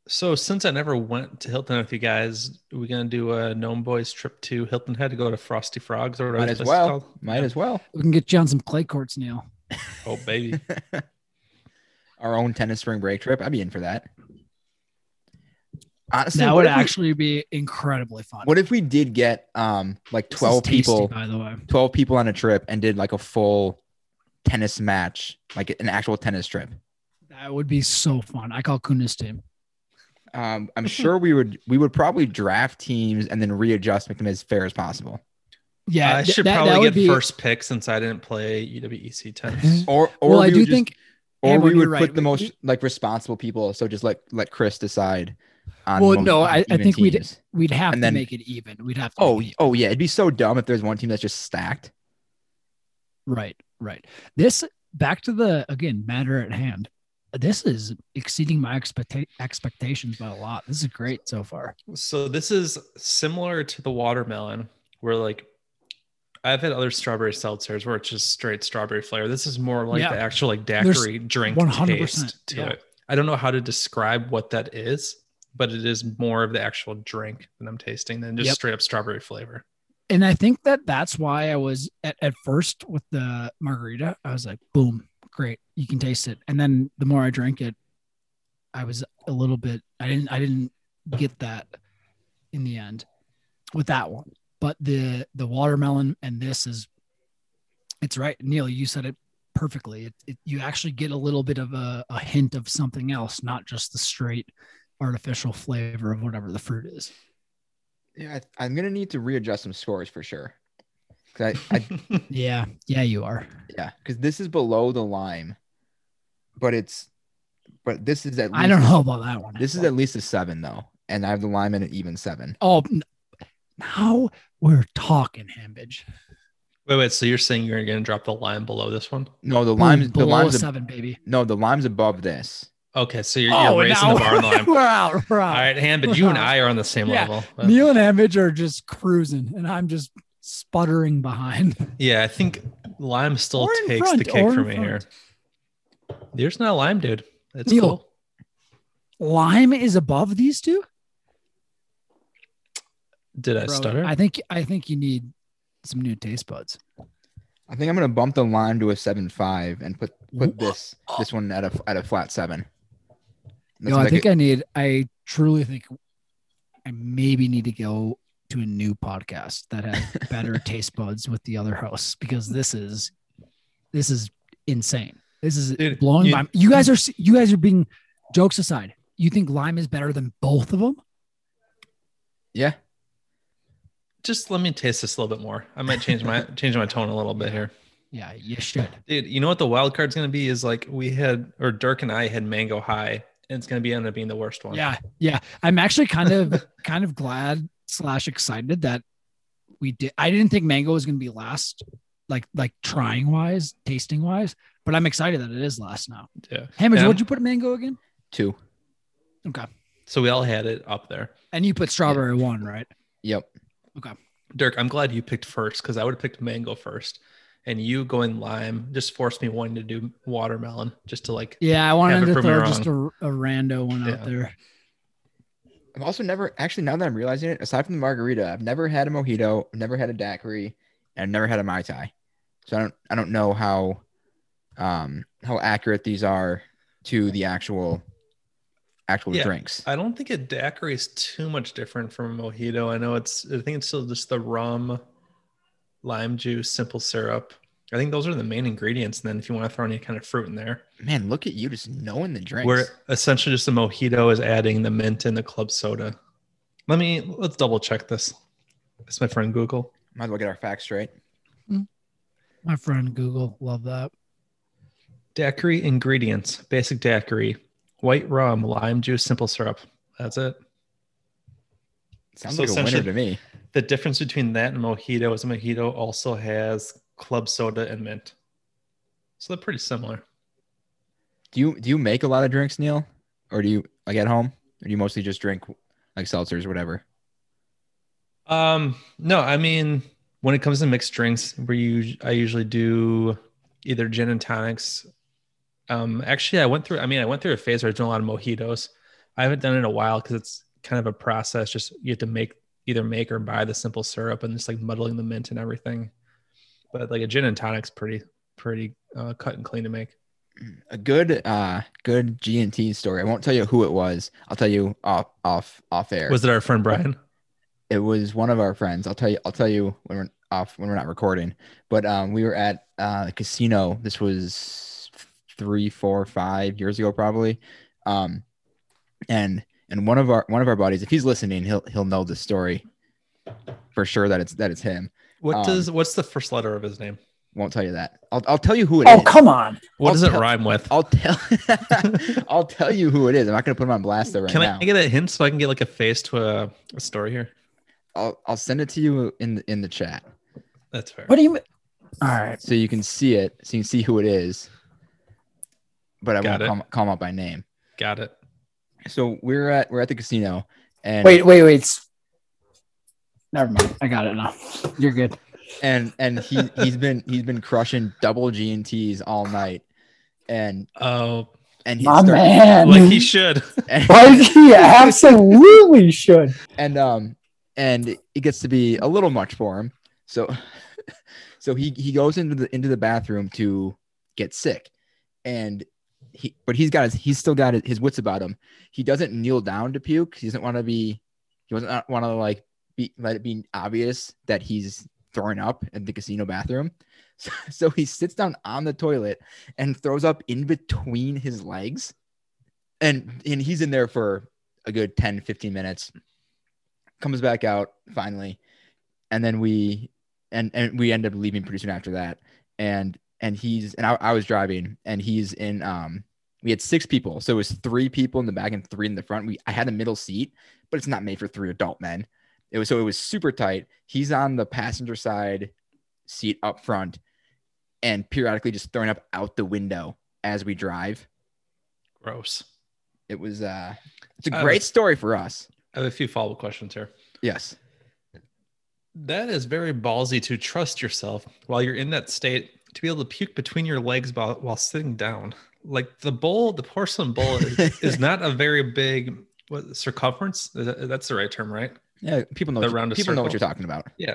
So since I never went to Hilton with you guys, we gonna do a Gnome Boys trip to Hilton Head to go to Frosty Frogs or whatever
Might as well.
called?
Might as well.
We can get you on some clay courts, Neil.
Oh baby.
Our own tennis spring break trip. I'd be in for that. Honestly,
that would
if we-
actually be incredibly fun.
What if we did get um like
This
twelve
tasty,
people,
by the way.
twelve people on a trip, and did like a full tennis match, like an actual tennis trip?
That would be so fun. I call Kunis team.
Um, I'm sure we would we would probably draft teams and then readjust, make them as fair as possible.
Yeah,
I
th-
should
that- that
probably
would
get
be-
first pick since I didn't play UWEC tennis.
Or or
well, I do
just-
think.
or
Amber,
we
you're
would
right.
put the most like responsible people. So just let let Chris decide. On
Well, no, I- I
even
think we'd- We'd have
And
to
then-
make it even. We'd have to.
Oh,
it
oh yeah, it'd be so dumb if there's one team that's just stacked.
Right, right. This back to the again matter at hand. This is exceeding my expecta- expectations by a lot. This is great so far.
So this is similar to the watermelon, where like I've had other strawberry seltzers where it's just straight strawberry flavor. This is more like
Yeah.
the actual like
There's
daiquiri drink
100%,
taste to
yeah.
it. I don't know how to describe what that is, but it is more of the actual drink that I'm tasting than just
Yep.
straight up strawberry flavor.
And I think that that's why I was at, at first with the margarita. I was like, boom, great, you can taste it. And then the more I drank it, I was a little bit. I didn't. I didn't get that in the end with that one. But the the watermelon and this is, it's right, Neil. You said it perfectly. It, it you actually get a little bit of a, a hint of something else, not just the straight artificial flavor of whatever the fruit is.
Yeah, I, I'm gonna need to readjust some scores for sure. 'Cause I, I
Yeah, yeah, you are.
yeah, because this is below the lime, but it's but this is at least
I don't know about that one.
This is at least a seven though, and I have the lime in an even seven.
Oh, now we're talking, Hambidge.
Wait, wait. So you're saying you're gonna drop the lime below this one?
No, the
Boom,
lime's the
below
lime's a,
seven, baby.
no, the lime's above this.
Okay, so you're, you're oh, raising the bar on the lime.
we're out. We're out.
All right, Han, but you and I are on the same
Yeah.
level.
Uh, Neil and Hambidge are just cruising, and I'm just sputtering behind.
Yeah, I think lime still
Or
takes
front,
the cake
or
for
in
me
front.
here. There's not lime, dude. It's
Neil.
cool.
Lime is above these two.
Did I
Bro,
stutter?
I think I think you need some new taste buds.
I think I'm gonna bump the lime to a seven five and put put this this one at a at a flat seven. That's
Yo, I
like
think I need. I truly think I maybe need to go to a new podcast that has better taste buds with the other hosts because this is this is insane. This is
Dude,
blowing
you-
my. You guys are you guys are being jokes aside. You think lime is better than both of them?
yeah.
Just let me taste this a little bit more. I might change my change my tone a little bit here.
Yeah, you should.
Dude, you know what the wild card's gonna be is like we had or Dirk and I had mango high, and it's gonna be end up being the worst one.
Yeah, yeah. I'm actually kind of kind of glad slash excited that we did. I didn't think mango was going to be last, like like trying wise, tasting wise, but I'm excited that it is last now.
Yeah. Hamish,
what'd you put mango again?
Two.
Okay,
So we all had it up there.
and you put strawberry one, right?
Yep. Okay.
Dirk, I'm glad you picked first because I would have picked mango first. And you going lime just forced me wanting to do watermelon just to like
Yeah, I wanted to throw just a, a rando one
Yeah.
out there.
I've also never actually now that I'm realizing it, aside from the margarita, I've never had a mojito, I've never had a daiquiri, and I've never had a mai tai. So I don't I don't know how um how accurate these are to the actual actual
Yeah.
drinks.
I don't think a daiquiri is too much different from a mojito. I know it's I think it's still just the rum, lime juice, simple syrup. I think those are the main ingredients. And then if you want to throw any kind of fruit in there,
Man, look at you just knowing the drinks.
We're essentially just a mojito is adding the mint and the club soda. Let me let's double check this. It's my friend Google.
Might as well get our facts straight. Mm.
My friend Google, love that.
Daiquiri ingredients: basic daiquiri, white rum, lime juice, simple syrup. That's it.
Sounds
So
like a winner to me.
The difference between that and mojito is a mojito also has club soda and mint. So they're pretty similar.
Do you do you make a lot of drinks, Neil? Or do you like at home? Or do you mostly just drink like seltzers, or whatever?
Um, no, I mean when it comes to mixed drinks, we us- I usually do either gin and tonics. Um, actually, I went through. I mean, I went through a phase where I was doing a lot of mojitos. I haven't done it in a while because it's kind of a process. Just you have to make either make or buy the simple syrup and just like muddling the mint and everything. But like a gin and tonic's pretty pretty uh, cut and clean to make.
A good uh good G and T story. I won't tell you who it was. I'll tell you off off off air.
Was it our friend Brian?
it was one of our friends. I'll tell you. I'll tell you when we're off when we're not recording. But um, we were at uh, a casino. This was three, four, five years ago, probably. Um, and and one of our one of our buddies, if he's listening, he'll he'll know the story for sure that it's that it's him.
What
Um,
does what's the first letter of his name?
Won't tell you that. I'll I'll tell you who it is.
Oh, come on.
What
I'll
does it rhyme with?
I'll tell. I'll tell you who it is. I'm not gonna put him on blast though right now.
Can
now.
I get a hint so I can get like a face to a, a story here?
I'll I'll send it to you in the, in the chat
That's fair.
What do you mean? All right.
so you can see it, so you can see who it is. But I
Got
won't call, call him out by name.
Got it.
So we're at we're at the casino, and
Wait, wait, wait. s- Never mind. I got it now. You're good.
and and he he's been he's been crushing double G and T's all night, and
Oh,
and he
My
start-
man.
like he should.
and,
like he absolutely should.
and um and it gets to be a little much for him. So so he he goes into the into the bathroom to get sick, and he but he's got his he's still got his wits about him. He doesn't kneel down to puke. He doesn't want to be he doesn't want to like be let it be obvious that he's throwing up in the casino bathroom. So, so he sits down on the toilet and throws up in between his legs. And and he's in there for a good 10 15 minutes. Comes back out finally. And then we and and we end up leaving pretty soon after that. And and he's and I, I was driving and he's in um we had six people. So it was three people in the back and three in the front. We I had a middle seat, but it's not made for three adult men. It was so it was super tight. He's on the passenger side seat up front and periodically just throwing up out the window as we drive.
Gross.
It was uh it's a great story for us.
I have a few follow up questions here.
Yes.
That is very ballsy to trust yourself while you're in that state to be able to puke between your legs while, while sitting down. Like the bowl, the porcelain bowl is, is not a very big what, circumference. That- That's the right term, right?
Yeah, people know
The
what you-
round of
people know what you're talking about.
Yeah.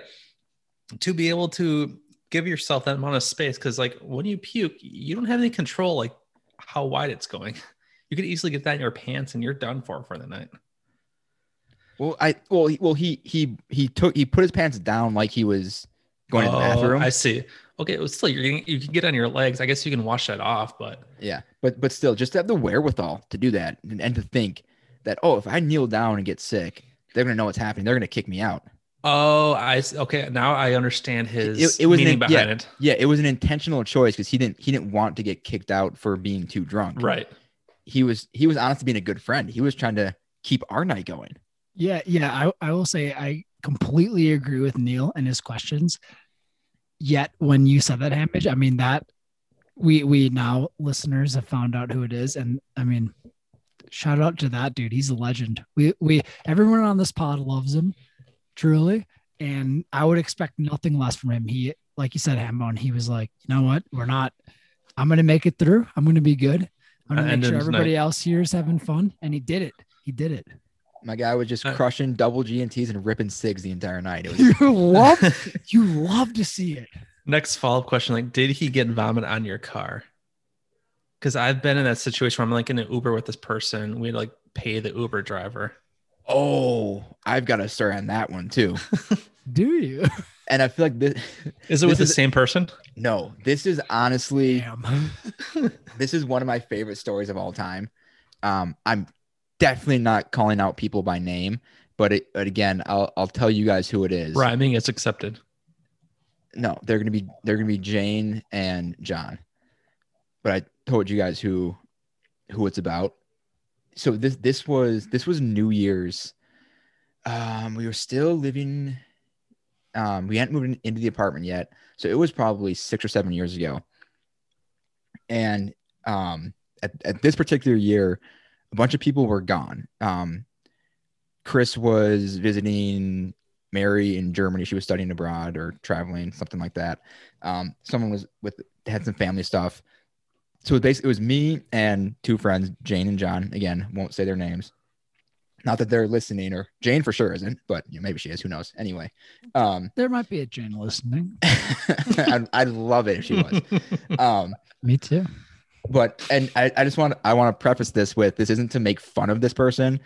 To be able to give yourself that amount of space, because like when you puke, you don't have any control like how wide it's going. You could easily get that in your pants and you're done for for the night.
Well, I well he, well he he he took he put his pants down like he was going to the
Oh,
bathroom.
I see. Okay, well, still, you're getting, you can get on your legs. I guess you can wash that off, but
Yeah, but but still, just to have the wherewithal to do that and, and to think that oh, if I kneel down and get sick, they're gonna know what's happening. They're gonna kick me out.
oh, I okay. Now I understand his
It- it was
meaning
an-
behind
yeah.
it.
Yeah, it was an intentional choice because he didn't he didn't want to get kicked out for being too drunk.
Right.
He was he was honestly being a good friend. He was trying to keep our night going.
Yeah, yeah. I, I will say I completely agree with Neil and his questions. Yet when you said that Hamish, I mean that we we now listeners have found out who it is. And I mean, shout out to that dude. He's a legend. We we everyone on this pod loves him, truly. And I would expect nothing less from him. He like you said, Hambone, he was like, you know what? We're not I'm gonna make it through. I'm gonna be good. I'm gonna
Uh,
make sure everybody
night.
else here is having fun. And he did it. He did it.
My guy was just
Uh,
crushing double G and T's and ripping cigs the entire night. It was
You love you love to see it.
Next follow up question: Like, did he get vomit on your car? Because I've been in that situation where I'm like in an Uber with this person. We like pay the Uber driver.
oh, I've got a story on that one too.
Do you?
And I feel like this
Is it
This
with the
is-
same person?
no, this is honestly this is one of my favorite stories of all time. Um, I'm definitely not calling out people by name, but, it, but again, I'll I'll tell you guys who it is.
Rhyming is accepted.
No, they're gonna be they're gonna be Jane and John. But I told you guys who who it's about. So this this was this was New Year's. Um, we were still living. Um, we hadn't moved in- into the apartment yet, so it was probably six or seven years ago. And um, at, at this particular year, a bunch of people were gone. Um, Chris was visiting Mary in Germany. She was studying abroad or traveling, something like that. Um, someone was with had some family stuff. So it basically it was me and two friends, Jane and John. Again, won't say their names. Not that they're listening, or Jane for sure isn't, but you know, maybe she is. Who knows? Anyway, um,
There might be a Jane listening.
I'd, I'd love it if she was. Um,
Me too.
But and I, I just want I want to preface this with this isn't to make fun of this person.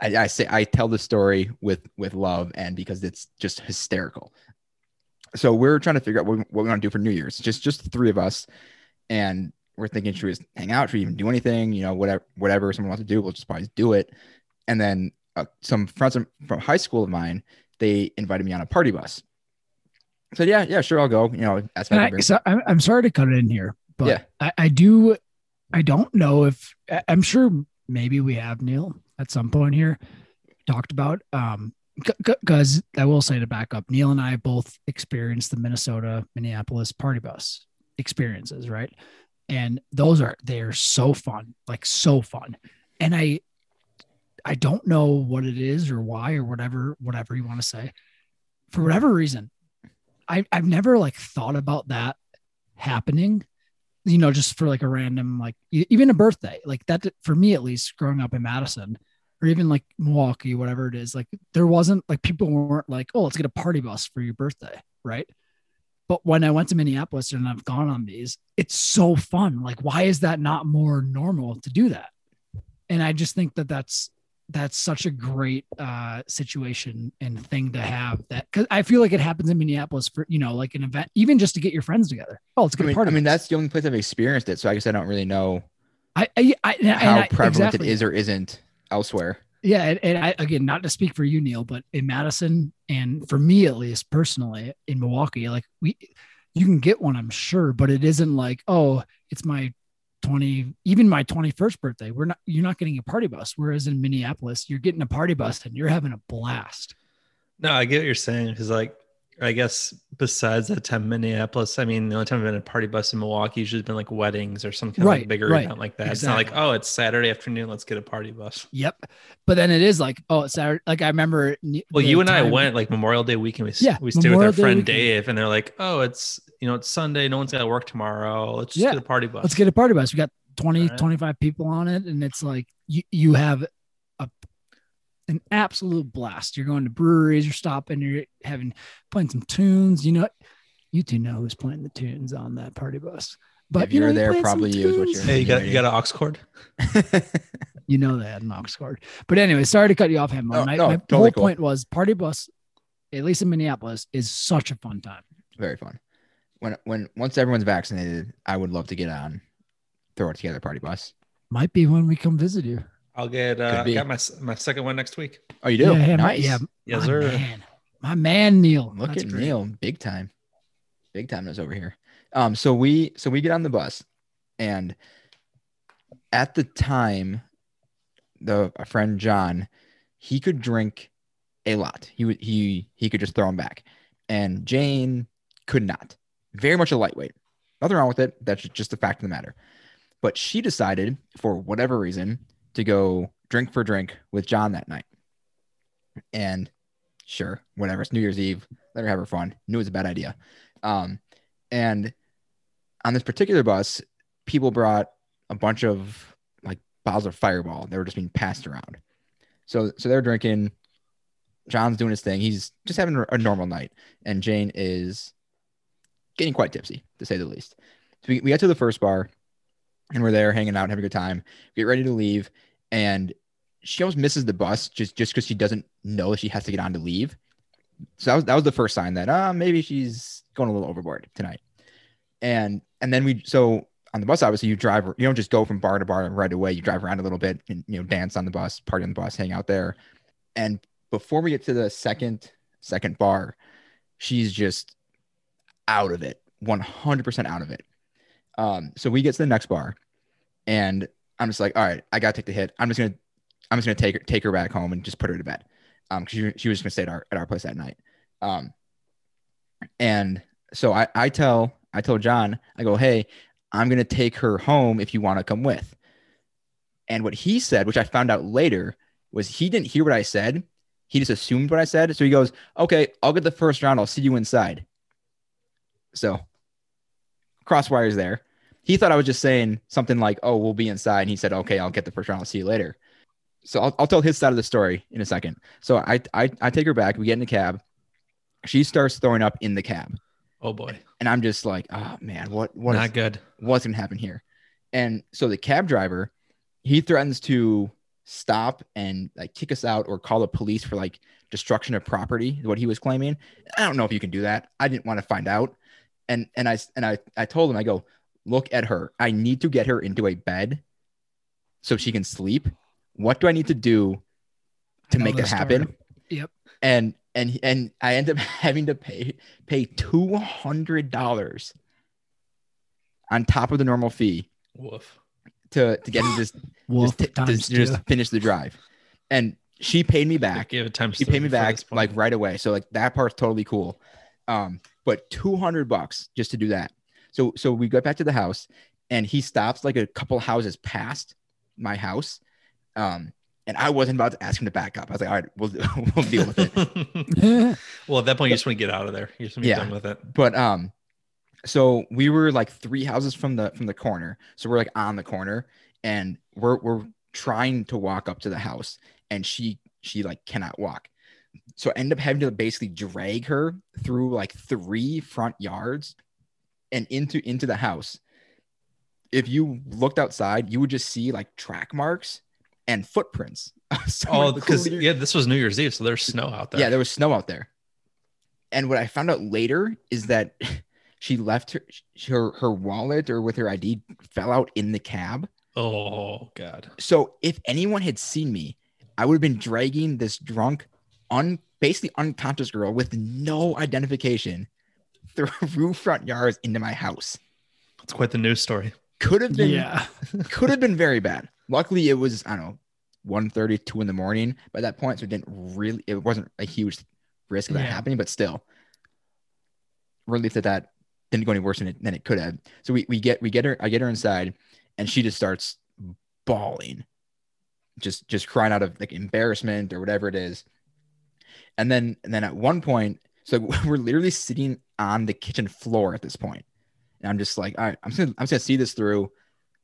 I, I say I tell the story with with love and because it's just hysterical. So we're trying to figure out what, we- what we want to do for New Year's. Just just the three of us, and we're thinking should we just hang out? Should we even do anything? You know, whatever whatever someone wants to do, we'll just probably do it. And then uh, some friends from, from high school of mine, they invited me on a party bus. Said, yeah, yeah, sure, I'll go. You know, my
I, so I'm, I'm sorry to cut it in here, but
Yeah.
I, I do. I don't know if I'm sure. Maybe we have Neil at some point here talked about. Um, because I will say to back up, Neil and I both experienced the Minnesota Minneapolis party bus experiences, right? And those are they're so fun, like so fun. And I I don't know what it is or why or whatever, whatever you want to say. For whatever reason, I, I've never like thought about that happening, you know, just for like a random, like even a birthday, like that for me at least growing up in Madison or even like Milwaukee, whatever it is, like there wasn't like people weren't like, oh, let's get a party bus for your birthday. Right. But when I went to Minneapolis and I've gone on these, it's so fun. Like, why is that not more normal to do that? And I just think that that's that's such a great uh situation and thing to have that because I feel like it happens in Minneapolis for you know like an event even just to get your friends together. Oh, let's
I
get a
mean,
party.
I mean that's the only place I've experienced it. So I guess I don't really know
I, I, I
how
I-
prevalent
exactly.
it is or isn't elsewhere.
Yeah, and, and I again, not to speak for you, Neil, but in Madison and for me at least personally in Milwaukee, like we, you can get one, I'm sure, but it isn't like, oh, it's my 20, even my 21st birthday. We're not, you're not getting a party bus. Whereas in Minneapolis, you're getting a party bus and you're having a blast.
No, I get what you're saying because, like, I guess besides that time in Minneapolis, I mean, the only time I've been in a party bus in Milwaukee usually has been like weddings or some kind of like bigger
right,
event like that. It's not like, oh, it's Saturday afternoon, let's get a party bus.
Yep. But then it is like, oh, it's Saturday. Like I remember.
Well, you and I went like Memorial Day weekend. We,
Yeah,
we stayed with our
Day
friend
weekend.
Dave, and they're like, oh, it's you know, it's Sunday. No one's got to work tomorrow. Let's just
Yeah,
get a party bus.
let's get a party bus. We got 20,
Alright.
25 people on it. And it's like you, you have an absolute blast. You're going to breweries, you're stopping, you're having playing some tunes. You know, you two know who's playing the tunes on that party bus. But
if
you know,
you're there,
played some
probably you is what you're-
Hey, you got you got an aux cord?
You know they had an aux cord. But anyway, sorry to cut you off, Hemo.
No,
my
no,
my
totally
whole
cool.
point was party bus, at least in Minneapolis, is such a fun time.
Very fun. When when once everyone's vaccinated, I would love to get on, throw it together party bus.
Might be when we come visit you.
I'll get uh, I got my my second one next week.
Oh, you do?
Yeah, yeah, my-
nice.
yeah,
Yes,
my
sir.
man, my man, Neil.
Look
That's
at
great.
Neil, big time, big time is over here. Um, so we so we get on the bus, and at the time, the a friend John, he could drink a lot. He would he he could just throw him back, and Jane could not. Very much a lightweight. Nothing wrong with it. That's just the fact of the matter. But she decided, for whatever reason, to go drink for drink with John that night. And sure, whatever. It's New Year's Eve. Let her have her fun. Knew it was a bad idea. Um, and on this particular bus, people brought a bunch of like bottles of Fireball. They were just being passed around. So, so they're drinking. John's doing his thing. He's just having a normal night, and Jane is getting quite tipsy, to say the least. So we, we get to the first bar, and we're there hanging out, having a good time. We get ready to leave, and she almost misses the bus just just because she doesn't know she has to get on to leave. So that was that was the first sign that uh maybe she's going a little overboard tonight. And and then we so on the bus obviously you drive you don't just go from bar to bar right away. You drive around a little bit and you know dance on the bus, party on the bus, hang out there. And before we get to the second second bar, she's just out of it, 100% out of it. Um, so we get to the next bar, and I'm just like, all right, I gotta take the hit. I'm just gonna, I'm just gonna take her, take her back home and just put her to bed. Um, because she, she was just gonna stay at our at our place that night. Um, and so I I tell I told John I go, hey, I'm gonna take her home if you want to come with. And what he said, which I found out later, was he didn't hear what I said. He just assumed what I said. So he goes, okay, I'll get the first round. I'll see you inside. So cross wires there. He thought I was just saying something like, oh, we'll be inside. And he said, okay, I'll get the first round. I'll see you later. So I'll, I'll tell his side of the story in a second. So I, I, I take her back. We get in the cab. She starts throwing up in the cab.
Oh boy,
And I'm just like, oh man, what, what is
not good.
what's gonna happen here? And so the cab driver, he threatens to stop and like kick us out or call the police for like destruction of property, what he was claiming. I don't know if you can do that. I didn't want to find out. And and I and I I told him, I go, look at her. I need to get her into a bed so she can sleep. What do I need to do to make
story.
happen?
Yep.
And and and I end up having to pay pay two hundred dollars on top of the normal fee
Woof.
to to get into this
Wolf
just, t-
times
to just finish the drive. And she paid me back.
Give it time.
She paid me back like right away. So like that part's totally cool. Um, but 200 bucks just to do that. So so we got back to the house and he stops like a couple houses past my house. Um, and I wasn't about to ask him to back up. I was like, all right, we'll we'll deal with it.
well, at that point, you just want to get out of there. You just want to be
Yeah.
done with it.
But um, so we were like three houses from the from the corner. So we're like on the corner, and we're we're trying to walk up to the house, and she she like cannot walk. So I end up having to basically drag her through like three front yards and into into the house. If you looked outside, you would just see like track marks and footprints.
Oh, because yeah, this was New Year's Eve, so there's snow out there.
yeah, there was snow out there. And what I found out later is that she left her her, her wallet or with her ID fell out in the cab.
Oh God.
So if anyone had seen me, I would have been dragging this drunk, un basically unconscious girl with no identification through roof front yards into my house.
It's quite the news story.
Could have been
yeah.
could have been very bad. Luckily, it was I don't know 1.30, 2 in the morning by that point, so it didn't really it wasn't a huge risk of that
Yeah.
happening, but still, relief that that didn't go any worse than it than it could have. So we we get we get her I get her inside, and she just starts bawling, just just crying out of like embarrassment or whatever it is. And then and then at one point, so we're literally sitting on the kitchen floor at this point, and I'm just like, all right, I'm just gonna I'm just gonna see this through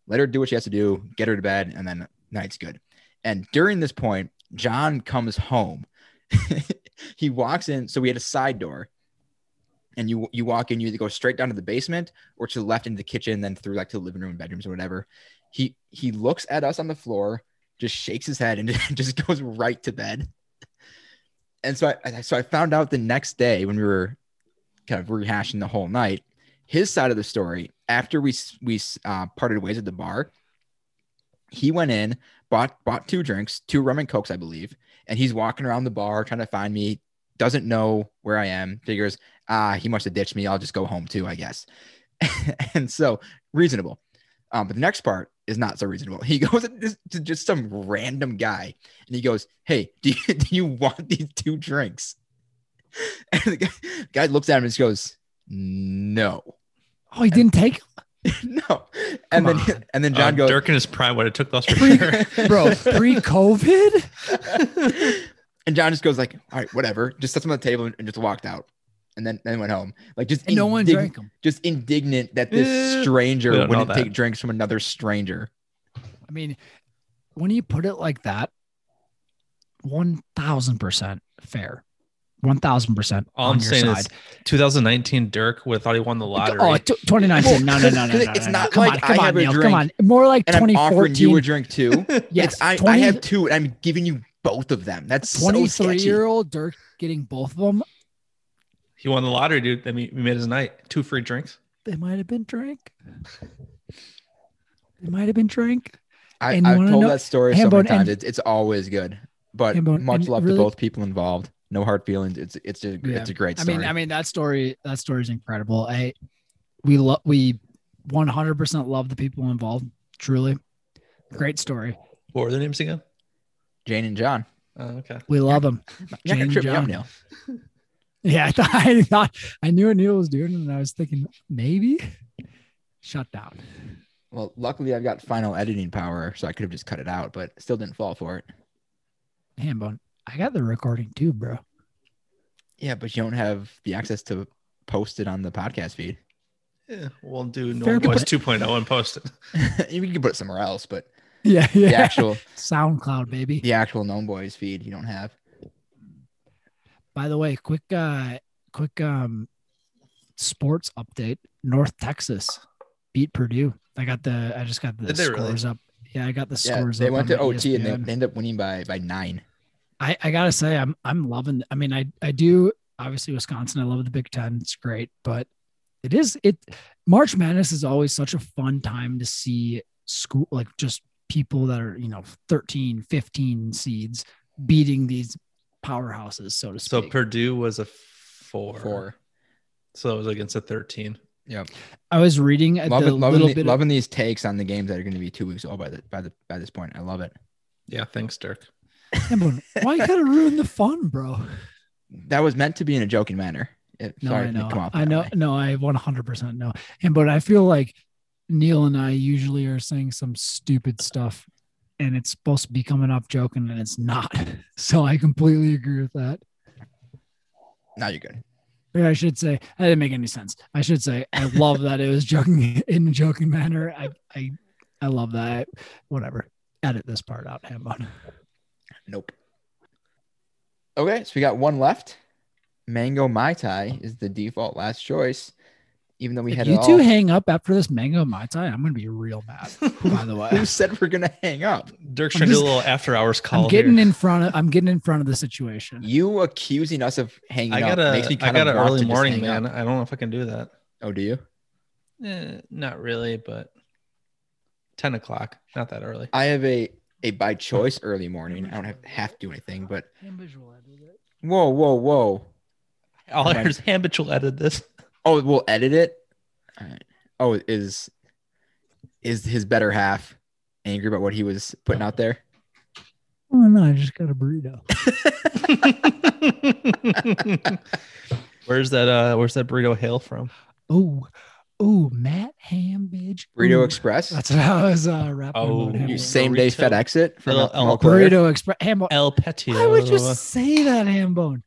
let her do what she has to do, get her to bed, and then night's good. And during this point, John comes home. he walks in. So we had a side door. and you you walk in, you either go straight down to the basement or to the left into the kitchen, then through like to the living room and bedrooms or whatever. He he looks at us on the floor, just shakes his head, and just goes right to bed. And so I so I found out the next day when we were kind of rehashing the whole night, his side of the story after we we uh, parted ways at the bar. He went in, bought bought two drinks, two rum and cokes, I believe, and he's walking around the bar trying to find me. Doesn't know where I am. Figures, ah, he must have ditched me. I'll just go home too, I guess. and so reasonable. Um, but the next part is not so reasonable. He goes to just some random guy and he goes, Hey, do you, do you want these two drinks? And the guy, guy looks at him and just goes, No.
Oh, he didn't take
no. And
Come
then
on.
and then John
Uh,
goes,
Dirk in his prime would have took those for
Pre-
sure.
bro pre-COVID.
and John just goes like, all right, whatever. Just sets them on the table and just walked out. And then then went home. Like just
And no one drank them.
just indignant that this
Eh,
stranger
we don't know
wouldn't take drinks from another stranger.
I mean, when you put it like that, one thousand percent fair. One thousand percent on
I'm
your
saying
side.
2019 Dirk would have thought he won the lottery.
Oh, t- 2019. No, no, no, no,
Well,
no,
it's
no,
not
no. Come
like
on, come
I
on,
have a
Neil.
drink
Come on. More like
And I'm offering you
2014.
a drink too.
Yes,
It's- I,
20
I have two and I'm giving you both of them. That's
23
sketchy.
year old Dirk getting both of them.
He won the lottery, dude. Then we we made his night. Two free drinks.
They might have been drink. They might have been drink.
I,
And you
I've
wanna
told
know-
that story so
Hambone,
many times.
and-
It's it's always good. But
Hambone,
much love
really-
to both people involved. No hard feelings. It's it's a
Yeah.
it's a great story.
I
story.
mean, I mean that story. That story is incredible. I we love we 100 percent love the people involved. Truly, great story.
What were their names again?
Jane and John.
Oh, okay.
We love them. Jane
not gonna trip me up,
John.
Neil.
Yeah, I thought I thought I knew what Neil was doing, and I was thinking maybe shut down.
Well, luckily I've got final editing power, so I could have just cut it out, but still didn't fall for it.
Hambone, I got the recording too, bro.
Yeah, but you don't have the access to post it on the podcast feed.
Yeah, we'll do No
Fair
Boys
point.
2.0 and post it.
you can put it somewhere else, but
Yeah,
the
yeah.
actual
SoundCloud, baby.
the actual Gnome Boys feed you don't have.
By the way, quick uh quick um sports update. North Texas beat Purdue. I got the I just got the
they really?
scores up. Yeah, I got the
Yeah,
scores
they went to OT and they,
ESPN.
ended up winning by by nine.
I, I gotta say I'm I'm loving I mean I I do obviously Wisconsin, I love the Big Ten, it's great, but it is it March Madness is always such a fun time to see school like just people that are, you know, 13, 15 seeds beating these powerhouses, so to speak. So.
Purdue was a four.
Four.
So it was against a 13.
Yeah.
I was reading at the
Loving, loving,
little
the-
bit of-
loving these takes on the games that are going to be two weeks old by the by the by this point. I love it.
Yeah, thanks, Dirk.
Why you gotta ruin the fun, bro?
That was meant to be in a joking manner. It,
No,
sorry,
I know.
come
I know.
way.
No, I 100% know. And but I feel like Neil and I usually are saying some stupid stuff and it's supposed to be coming off joking and it's not. So I completely agree with that.
Now you're good.
I should say, that didn't make any sense. I should say, I love that it was joking in a joking manner. I, I, I love that. Whatever. Edit this part out, Hambone.
Nope. Okay, so we got one left. Mango Mai Tai is the default last choice, even though we
If
had
you
it
two
all.
hang up after this mango mai tai, I'm gonna be real mad. By the way,
Who said we're gonna hang up?
Dirk's
I'm
trying to do a little after hours call.
I'm getting
here.
in front of. I'm getting in front of the situation.
You accusing us of hanging
I
up
got a
makes me
I got
of
an early morning, man.
up.
I don't know if I can do that.
Oh, do you?
Eh, not really, but 10 o'clock. Not that early.
I have a a by choice early morning. I don't have have to do anything, but whoa, whoa, whoa.
All I
Right.
heard is Hambidge will edit this.
Oh, we'll edit it. All right. Oh, is is his better half angry about what he was putting out there?
Oh no, I just got a burrito.
where's that uh where's that burrito hail from?
Oh, oh, Matt Hambidge.
Burrito
Ooh,
Express.
That's what I was uh, rapping
Oh,
about.
You same day
Burrito.
FedEx it from
Little
from Eau
El-
Burrito Express. Hambone.
El Petio.
I would just say that, Hambone?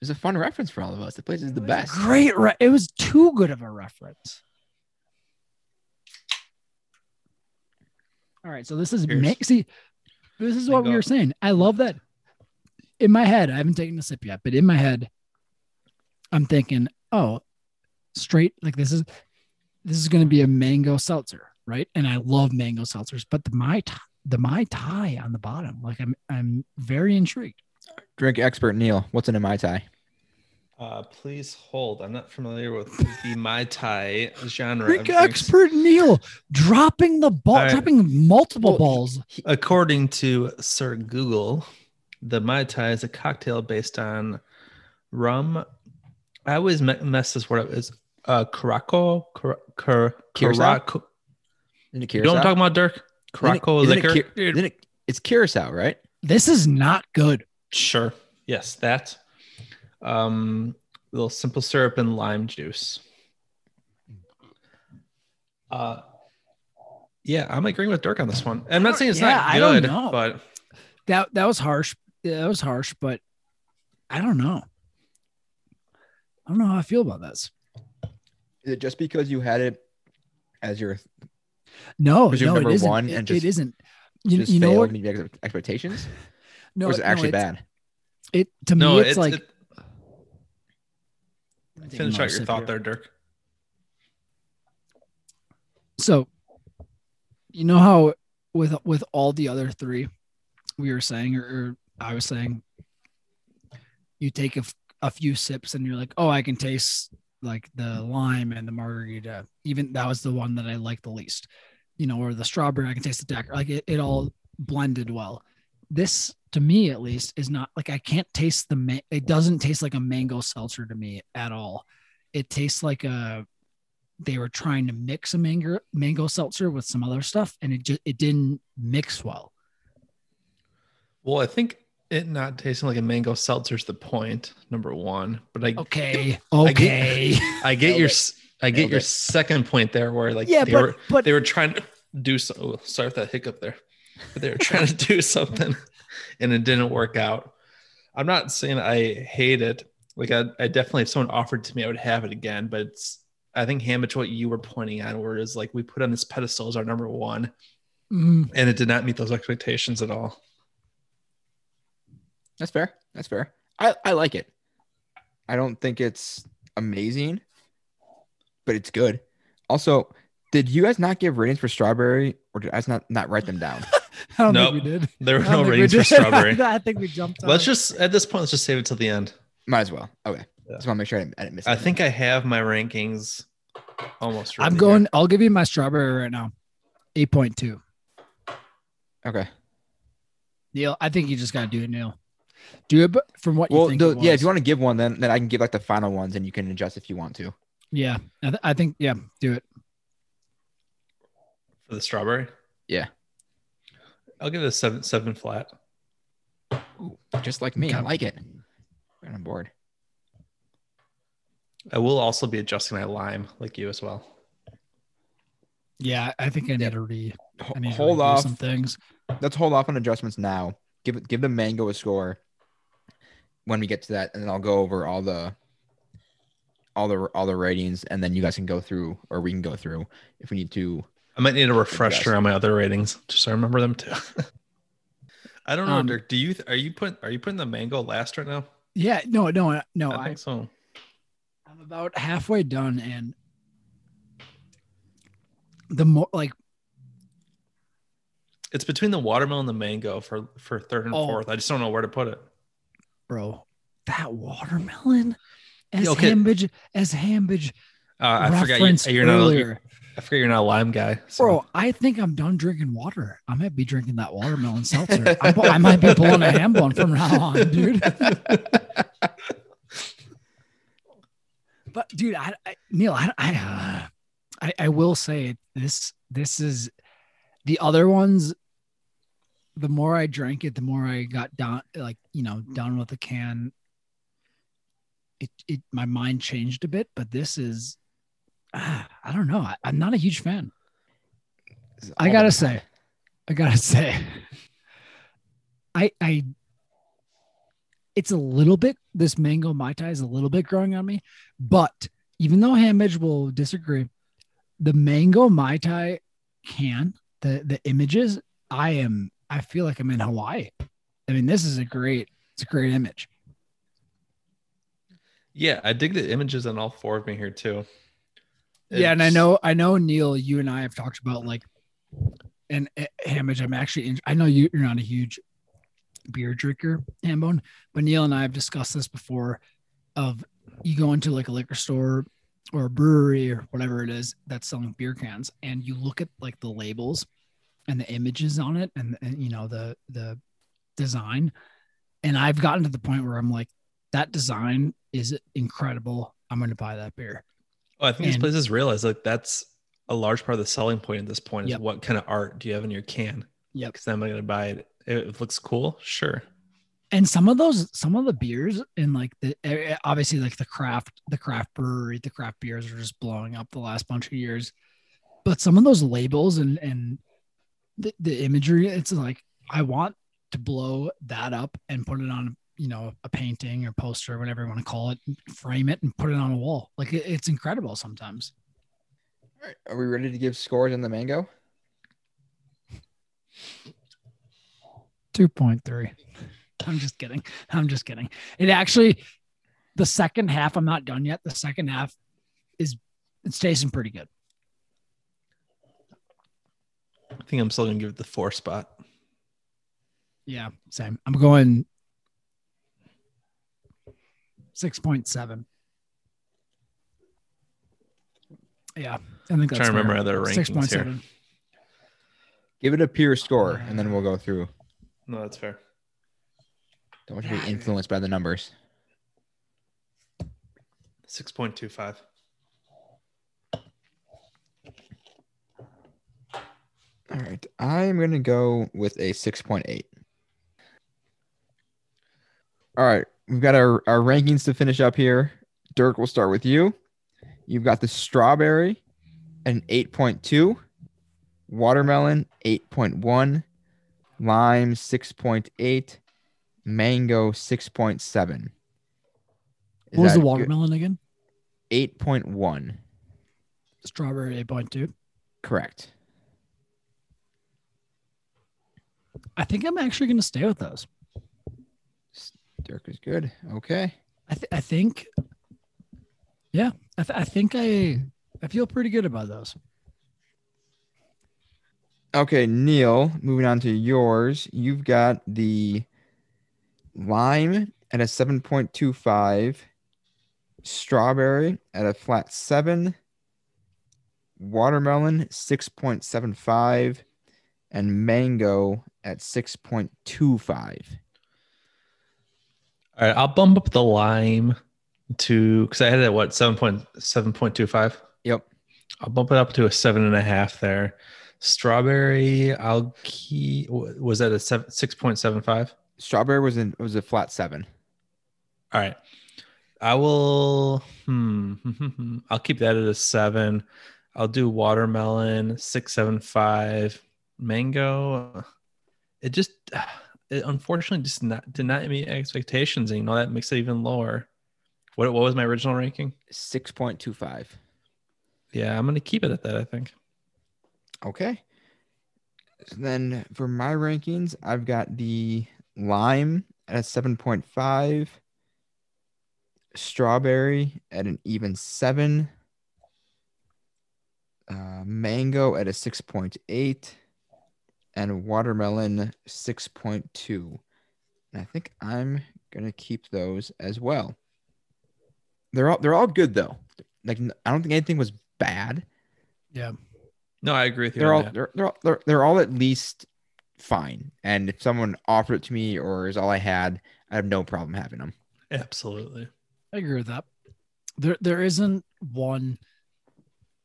It's a fun reference for all of us. The place is the best.
Great. Re- it was too good of a reference. All right, so this is ma- see, this is what we were saying. I love that. In my head, I haven't taken a sip yet, but in my head, I'm thinking oh, straight like this is this is going to be a mango seltzer, right? And I love mango seltzers, but the mai Tai- the mai tai on the bottom, like I'm I'm very intrigued.
Drink expert Neil, what's in a mai tai?
Uh, please hold. I'm not familiar with the Mai Tai genre.
Drink expert Neil dropping the ball,
All right.
dropping multiple
Well,
balls.
According to Sir Google, the Mai Tai is a cocktail based on rum. I always me- mess this word up. Is uh, Caraco? Car- car-
Curacao?
Caraco-
Isn't it
You know what I'm talking about, Dirk?
Isn't it-
Caraco
isn't it
liquor.
Cur- it- it's curacao, right?
This is not good.
Sure. Yes, that. Um, little simple syrup and lime juice. Uh, yeah, I'm agreeing with Dirk on this one. I'm not saying it's
Yeah,
not
I don't
good,
know.
but
That that was harsh. Yeah, that was harsh, but I don't know. I don't know how I feel about this.
Is it just because you had it as your
No,
Was your
no,
number
it isn't.
one
It-
and just-
it isn't. You,
just
you know
failed
what?
to meet your expectations?
No,
or is it
no,
actually
it's-
bad?
It to
no,
me, it's,
it's
like
it- finish out your thought
here.
there, Dirk.
So, you know how with with all the other three, we were saying, or, or I was saying, you take a, f- a few sips and you're like, oh, I can taste like the lime and the margarita. Even that was the one that I liked the least, you know, or the strawberry. I can taste the daiquiri. Like it, it all blended well. This, to me at least, is not like I can't taste the. Ma- it doesn't taste like a mango seltzer to me at all. It tastes like a they were trying to mix a mango mango seltzer with some other stuff and it just it didn't mix well
Well, I think it not tasting like a mango seltzer is the point, number one. But I,
okay
I get-
okay
I get your,
it.
I get
Nailed
your
it.
second point there, where like
yeah
they
but
were,
but
they were trying to do so. sorry for that hiccup there, they were trying to do something, and it didn't work out. I'm not saying I hate it. Like I, I definitely, if someone offered to me, I would have it again. But it's, I think Hamich, what you were pointing at, where is like we put on this pedestal as our number one,
mm,
and it did not meet those expectations at all.
That's fair. That's fair. I, I like it. I don't think it's amazing, but it's good. Also, did you guys not give ratings for strawberry, or did I just not not write them down?
i don't
Nope.
think we did
There were no
think we
ratings for strawberry.
i think we jumped
Let's
it.
just at this point, let's just save it till the end.
Might as well. Okay.
Yeah.
Just want to make sure I didn't, I didn't miss.
I
anything.
think I have my rankings almost.
i'm going
here.
i'll give you my strawberry right now 8.2
Okay.
neil i think you just gotta do it neil do it from what you
Well,
think
the,
it
yeah. If you want to give one, then then I can give like the final ones, and you can adjust if you want to.
yeah I, th- I think yeah do it
for the strawberry.
Yeah.
I'll give it a seven seven flat.
Ooh, just like me. I like it. Right on board.
I will also be adjusting my lime like you as well.
yeah i think i need
Yeah.
to re i need
hold
redo
off.
some things
Let's hold off on adjustments now. Give it. Give the mango a score when we get to that, and then I'll go over all the all the all the ratings, and then you guys can go through, or we can go through if we need to.
I might need a refresher on my other ratings just so I remember them too. I don't know,
Um,
Dirk. Do you are you putting are you putting the mango last right now?
yeah no no no
I
I,
think so.
I'm about halfway done, and the more like
It's between the watermelon and the mango for for third and
Oh.
fourth. I just don't know where to put it.
bro, that watermelon as
okay.
Hambidge as Hambidge
Uh, I forgot you, you're not.
earlier,
I forget you're not a lime guy. so-
bro. I think I'm done drinking water. I might be drinking that watermelon seltzer. I, I might be pulling a Hambone from now on, dude. but dude, I, I Neil, I, I, uh, I, I will say this. This is the other ones. The more I drank it, the more I got down, like you know, done with the can. It, it, my mind changed a bit, but this is, ah, I don't know. I, I'm not a huge fan. I gotta say. I gotta say, I I it's a little bit this mango mai tai is a little bit growing on me, but even though Hambidge will disagree, the mango mai tai can the the images I am I feel like I'm in Hawaii. I mean, this is a great it's a great image.
Yeah, I dig the images on all four of me here too.
Yeah, and I know, I know, Neil, you and I have talked about like, and Hambidge. I'm actually, in, I know you, you're not a huge beer drinker, Hambone, but Neil and I have discussed this before. Of you go into like a liquor store or a brewery or whatever it is that's selling beer cans, and you look at like the labels and the images on it, and, and you know the the design, and I've gotten to the point where I'm like, that design is incredible. I'm going to buy that beer.
Oh, I think these places realize like that's a large part of the selling point at this point is
Yep.
what kind of art do you have in your can?
Yep.
Because I'm gonna buy it. It looks cool, sure.
and some of those some of the beers in like the eh, obviously like the craft the craft brewery the craft beers are just blowing up the last bunch of years but some of those labels and and the, the imagery it's like i want to blow that up and put it on you know a painting or poster or whatever you want to call it frame it and put it on a wall. Like it, it's incredible sometimes.
All right, are we ready to give scores on the mango?
2.3 i'm just kidding. I'm just kidding. It actually the second half i'm not done yet. The second half is it's tasting pretty good.
I think I'm still gonna give it the four spot.
yeah same. I'm going 6.7 yeah i think that's
trying to remember
fair.
other rankings here.
6.7
Give it a pure score, and then uh, we'll go through.
No, that's fair.
Don't want to be influenced by the numbers.
Six point two five.
All right, I am gonna go with a six point eight. All right, we've got our, our rankings to finish up here. Dirk, we'll start with you. You've got the strawberry, an eight point two, watermelon eight point one, lime six point eight, mango six point seven.
what was the watermelon again
Eight point one.
strawberry 8.2
Correct.
i think i'm actually going to stay with those
Dirk is good. Okay.
I, th- I think, yeah, I, th- I think I I feel pretty good about those.
Okay, Neil, moving on to yours. You've got the lime at a 7.25, strawberry at a flat 7, watermelon 6.75, and mango at 6.25.
All right, I'll bump up the lime to because I had it at what seven point seven point two five.
Yep.
I'll bump it up to a seven and a half there. Strawberry, I'll keep. Was that a seven six point seven five?
Strawberry was in was a flat 7.
All right. I will. Hmm. I'll keep that at a seven. I'll do watermelon six seven five. Mango. It just. It unfortunately just not did not meet expectations, and you know that makes it even lower. What what was my original ranking?
6.25.
Yeah, I'm gonna keep it at that. I think.
Okay. So then for my rankings, I've got the lime at a 7.5, strawberry at an even 7, uh, mango at a 6.8, and watermelon 6.2. And I think I'm going to keep those as well. They're all they're all good though. Like I don't think anything was bad
Yeah,
No, I agree with you.
they're all they're, they're all they're, they're all at least fine. And if someone offered it to me or is all I had, I have no problem having them.
Absolutely.
I agree with that. There there isn't one,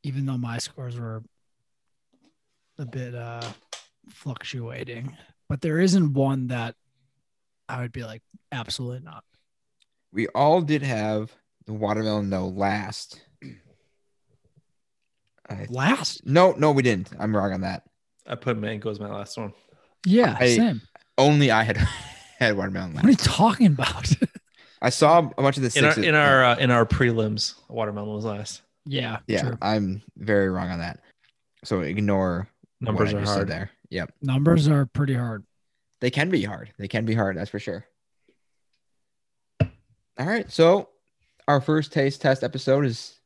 even though my scores were a bit uh fluctuating, but there isn't one that I would be like absolutely not.
We all did have the watermelon though last. I,
Last,
no, no, we didn't. I'm wrong on that.
I put mango as my last one.
yeah,
I-
same.
Only I had had watermelon
What are you talking about?
I saw a bunch of the
In our
sixes.
in our uh, in our prelims, watermelon was last.
yeah,
yeah,
true.
I'm very wrong on that. So ignore
Numbers
what I
are
just said
hard.
there. Yep.
Numbers are pretty hard.
They can be hard. They can be hard, that's for sure. All right. So our first taste test episode is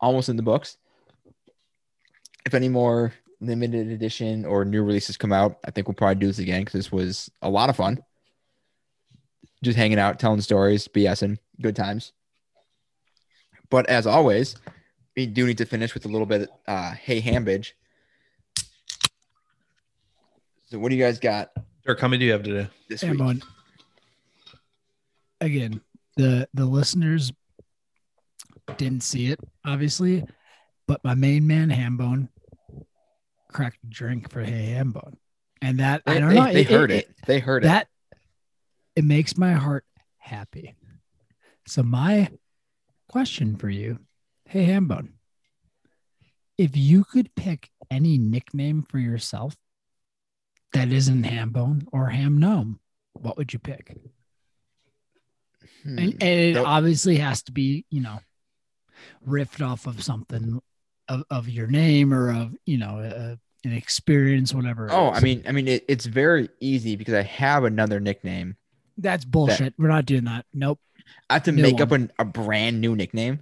almost in the books. If any more limited edition or new releases come out, I think we'll probably do this again because this was a lot of fun. Just hanging out, telling stories, BSing, good times. But as always, we do need to finish with a little bit uh hey Hambidge. So what do you guys got
Dirk, how many do you have today?
this week?
Hambone. Again, the the listeners didn't see it, obviously, but my main man Hambone cracked a drink for Hey Hambone, and that I don't
they-
know.
they heard it, They heard it.
That it makes my heart happy. So my question for you, Hey Hambone, if you could pick any nickname for yourself that isn't Hambone or Ham Gnome, what would you pick?
Hmm.
and, and it
Nope.
obviously has to be you know riffed off of something of, of your name or of you know a, an experience whatever
Oh. I mean, I mean, it, it's very easy because I have another nickname.
that's bullshit we're not doing that nope
I have to
New
make up an, a brand new nickname.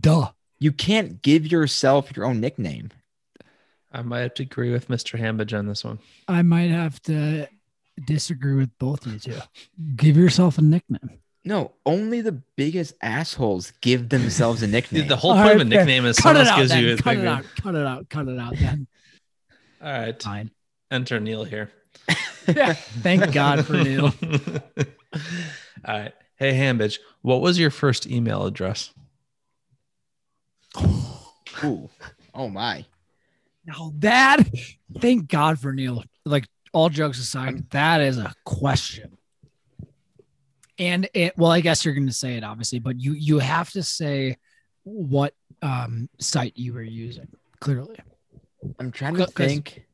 duh
You can't give yourself your own nickname.
I might have to agree with Mr. Hambidge on this one.
i might have to disagree with both of you two give yourself a nickname
No, only the biggest assholes give themselves a nickname.
Dude, the whole
All
point of a nickname is
cut
someone
it
else
out
gives
then.
you a
cut it out cut it out cut it out then
All right.
fine
Enter Neil here.
thank god for neil
All right. Hey, Hambidge, what was your first email address?
Ooh. Oh my.
Now that thank god for neil. Like all jokes aside that is a question. And it well i guess you're going to say it obviously but you you have to say what um site you were using clearly.
I'm trying to think.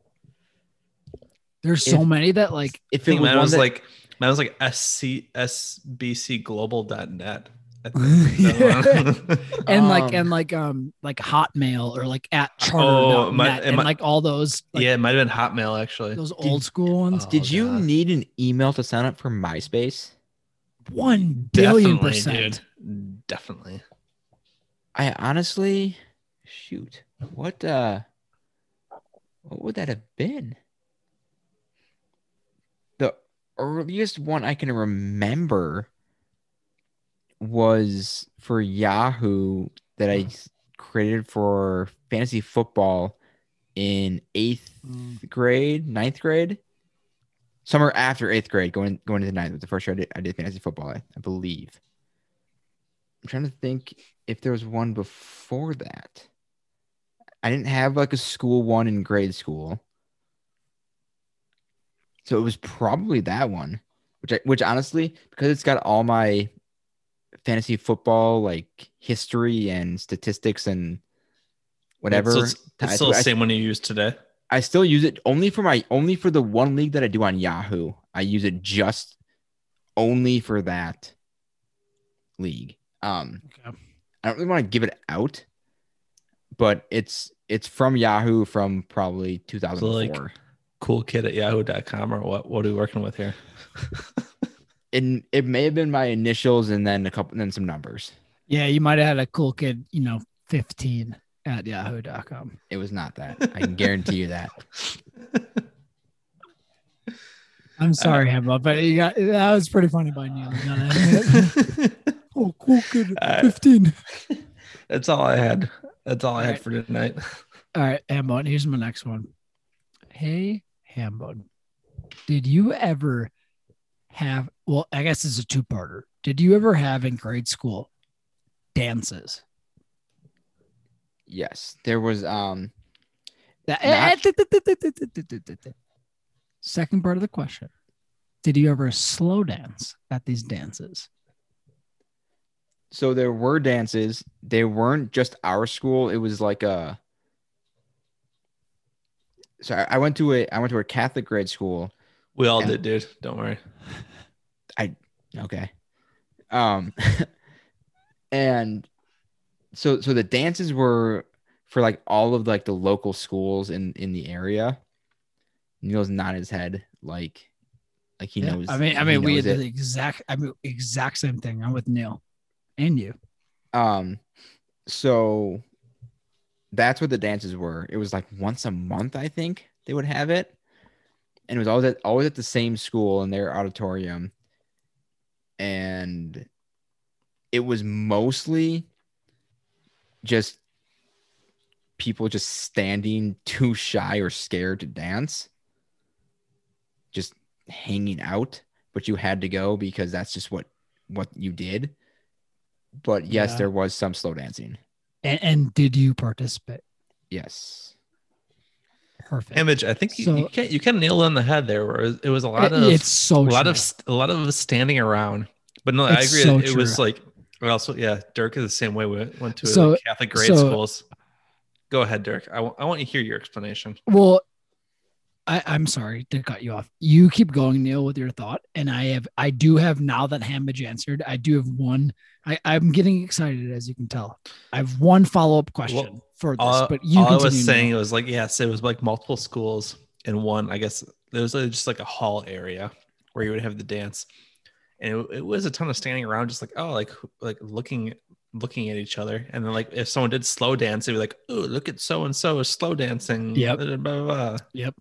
there's so
If-
many that like
if it
think
was
mine
one
was
that,
like mine was like sc sbcglobal.net. I think that
and like
Um,
and like um like hotmail or like at
Oh,
charter
my-
net and
might-
like all those like
yeah, it might have been Hotmail actually.
those old school ones
Oh,
did you
God.
need an email to sign up for MySpace?
one billion
Definitely,
percent
dude. Definitely.
I honestly shoot. What uh what would that have been? The earliest one I can remember was for Yahoo that I mm. created for fantasy football in eighth mm. grade, ninth grade. summer after eighth grade, going going into ninth was the first year I did, I did fantasy football, I, I believe. I'm trying to think if there was one before that. I didn't have like a school one in grade school. So it was probably that one, which I, which honestly, because it's got all my fantasy football like history and statistics and whatever.
So it's,
tied
it's still
it,
the
I-
same one you use today.
I still use it only for my only for the one league that I do on Yahoo. I use it just only for that league. Um,
Okay.
I don't really want to give it out, but it's it's from Yahoo from probably 2004.
Cool kid at yahoo.com or what? What are we working with here?
and it may have been my initials and then a couple and then some numbers.
yeah you might have had a cool kid you know 15 at yahoo.com
It was not that. I can guarantee you that.
i'm sorry Hemba, but you got that was pretty funny by neil you oh cool kid
Uh,
15
That's all I had. That's all I had
Alright.
for tonight.
All right, Hambone, here's my next one. Hey, Hambone, did you ever have, well, I guess it's a two parter. Did you ever have in grade school dances?
Yes, there was um
That,
Not-
Second part of the question Did you ever slow dance at these dances?
so there were dances. They weren't just our school. It was like a so I I went to a I went to a Catholic grade school.
We all
And-
did, dude. Don't worry.
I okay. Um and so so the dances were for like all of like the local schools in in the area. Neil's not his head like like he
Yeah,
knows.
I mean, I mean, we
knows
had
it.
the exact, I mean, exact same thing. I'm with Neil. and you.
Um, so that's what the dances were. It was like once a month, I think they would have it, and it was always at always at the same school in their auditorium, and it was mostly just people just standing too shy or scared to dance, just hanging out, but you had to go because that's just what what you did. But yes,
Yeah.
there was some slow dancing.
And, and did you participate?
Yes.
Perfect.
Image. I think you,
So-
you can't you kind of nailed it on the head there. Where it was a lot of
it's so
a lot
true.
of a lot of standing around. But no, I agree.
so
it was like well, also yeah. Dirk is the same way. We went to
So-
like Catholic grade
so-
schools. Go ahead, Dirk. I wa- I want you to hear your explanation.
Well, I, I'm sorry to cut you off. You keep going, Neil, with your thought, and I have, I do have now that Hambidge answered. I do have one. I, I'm getting excited, as you can tell. I have one follow up question
Well,
for this,
all,
but you
all I
continue,
was saying
Neil.
it was like yes, it was like multiple schools in one. I guess there was just like a hall area where you would have the dance, and it, it was a ton of standing around, just like oh, like like looking looking at each other, and then like if someone did slow dance, they'd be like oh, look at so and so is slow dancing.
Yep.
blah, blah, blah, blah.
Yep.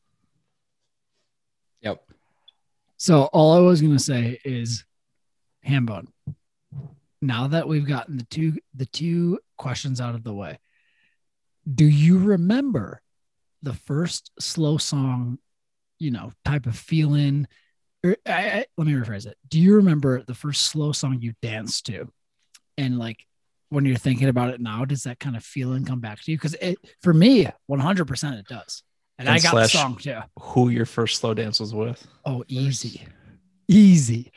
So all I was gonna say is, Hambone. Now that we've gotten the two the two questions out of the way, do you remember the first slow song, you know, type of feeling? Or I, I, let me rephrase it. Do you remember the first slow song you danced to, and like when you're thinking about it now, does that kind of feeling come back to you? Because it for me, 100 percent it does, and,
And
I got
slash-
the song too.
Who your first slow dance was with?
Oh, easy, easy.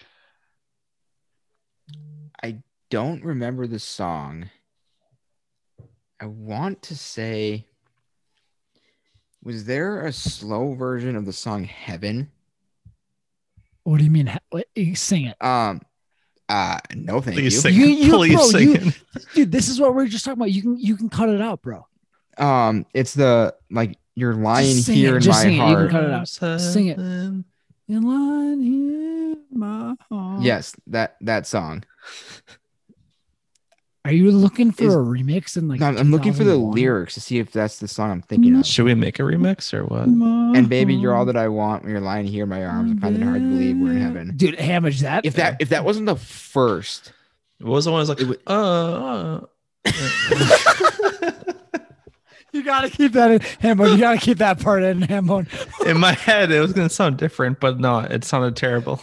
I don't remember the song. I want to say was there a slow version of the song Heaven?
What do you mean? Ha- what- you Sing it,
Um uh no thank
Please
you.
sing.
You- you-
Please
bro,
sing.
you-
it.
dude. This is what we are just talking about. You can you can cut it out, bro.
Um it's the like you're lying
sing
here
it,
in
just
my
sing it, you can
heart.
cut it out. Sing it.
Heaven.
In line here, my heart.
Yes, that that song.
Are you looking for
Is-
a remix And like?
No, I'm, I'm looking for the lyrics to see if that's the song I'm thinking of.
Should we make a remix or what?
And baby, you're all that I want when you're lying here in my arms. I'm finding it hard to believe we're in heaven.
Dude, Hambidge that.
If that if that wasn't the first,
What was the one? that was like,
wa-
uh, uh.
you gotta keep that in Hambone. You gotta keep that part in Hambone.
in my head, it was gonna sound different, but no, it sounded terrible.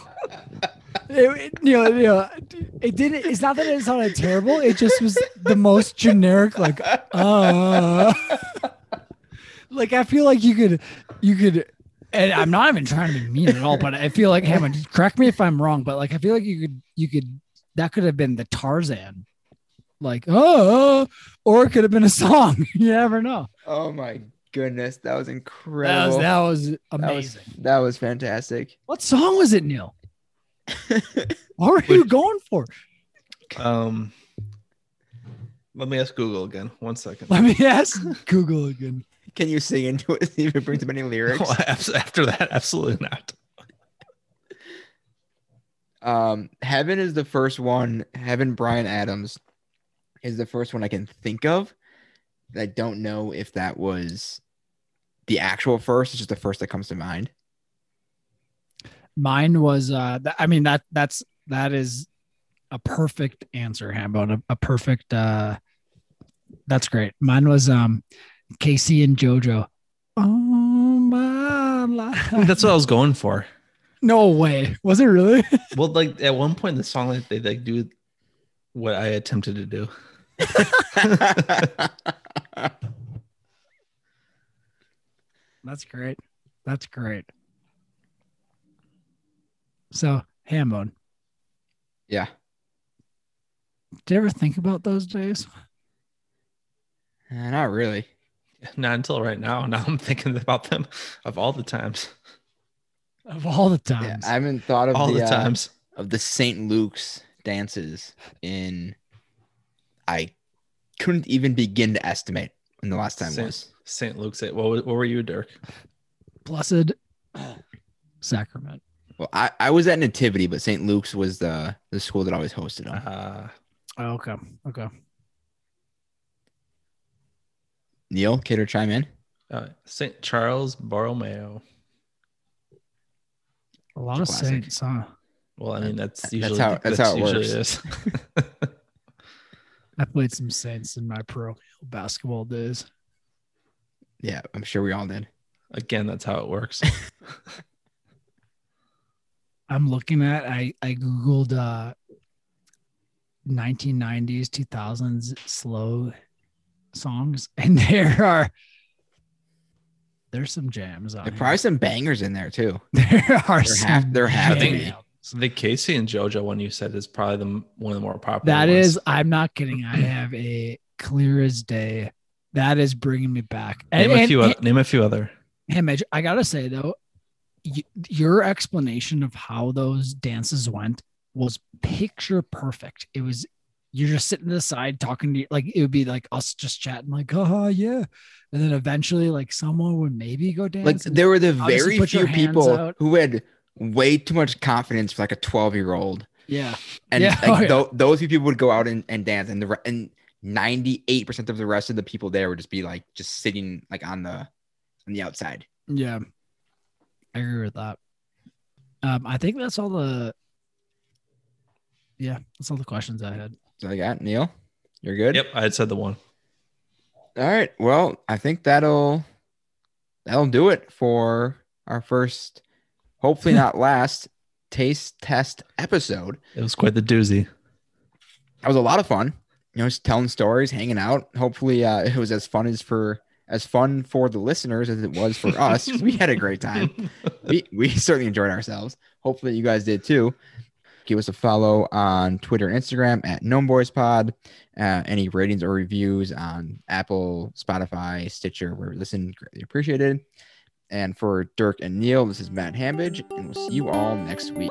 It, you know, you know, it didn't. It's not that it sounded terrible. It just was the most generic, like, uh, like I feel like you could, you could, and I'm not even trying to be mean at all, but I feel like Hammond. Correct me if I'm wrong, but like I feel like you could, you could, that could have been the Tarzan, like, oh, or it could have been a song. You never know.
oh my goodness, that was
That was
incredible.
that was
That was
amazing.
that was fantastic.
What song was it, Neil? What were you going for?
Um, let me ask Google again. One second.
Let me ask Google again.
Can you sing into it? See if it brings up any lyrics.
Well, abs- After that, absolutely not.
Um, Heaven is the first one. Heaven Bryan Adams is the first one I can think of. I don't know if that was the actual first. It's just the first that comes to mind.
Mine was uh th- I mean that that's that is a perfect answer, Hambone. A, a perfect uh that's great. Mine was um K-Ci and JoJo. Oh my life.
That's what I was going for.
No way. Was it really?
Well, like at one point in the song, like, they like do what I attempted to do.
That's great. That's great. So, Hambone,
yeah.
did you ever think about those days?
Uh, not really.
Not until right now. Now I'm thinking about them of all the times,
Of all the
Yeah,
times.
I haven't thought of
all
the,
the
uh,
times.
of the St. Luke's dances in. I couldn't even begin to estimate when the last time
Saint,
was.
St. Luke's. What, what were you, Dirk?
Blessed sacrament.
Well, I, I was at Nativity, but St. Luke's was the the school that always hosted them.
Uh,
Oh, okay. Okay.
Neil, care to chime in?
Uh, St. Charles Borromeo.
A lot of
Classic.
saints, huh?
Well, I mean that's
That's
usually
how- that's how it
usually
works.
is.
I played some saints in my pro basketball days.
Yeah, I'm sure we all did.
Again, that's how it works.
I'm looking at I I googled uh 1990s 2000s slow songs and there are there's some jams on
There are
here.
probably some bangers in there too.
there are
There
some
have- there have
to be. So the K-Ci and JoJo one you said is probably the one of the more popular.
That
ones.
is I'm not kidding I have a clear as day that is bringing me back
Name
and,
a few.
and,
Other, name a few other.
Hey, Midge, I gotta say though, y- your explanation of how those dances went was picture perfect. It was you're just sitting to the side talking to like it would be like us just chatting like oh yeah, and then eventually like someone would maybe go dance.
Like there were the very few people
out.
who had way too much confidence for like a 12 year old,
yeah,
and
Yeah,
like,
oh, yeah.
tho- those few people would go out and, and dance, and the re- and 98 percent of the rest of the people there would just be like just sitting like on the on the outside.
yeah, I agree with that. Um, I think that's all the. Yeah, that's all the questions I had.
So I got Neil. You're good.
Yep, I had said the one.
All right. Well, I think that'll that'll do it for our first, hopefully not last, taste test episode.
It was quite the doozy.
That was a lot of fun. You know, just telling stories, hanging out. Hopefully, uh, it was as fun as for as fun for the listeners as it was for us. we had a great time. We we certainly enjoyed ourselves. Hopefully, you guys did too. Give us a follow on Twitter and Instagram at GnomeBoysPod. Uh, any ratings or reviews on Apple, Spotify, Stitcher, where we listen, greatly appreciated. And for Dirk and Neil, this is Matt Hambidge, and we'll see you all next week.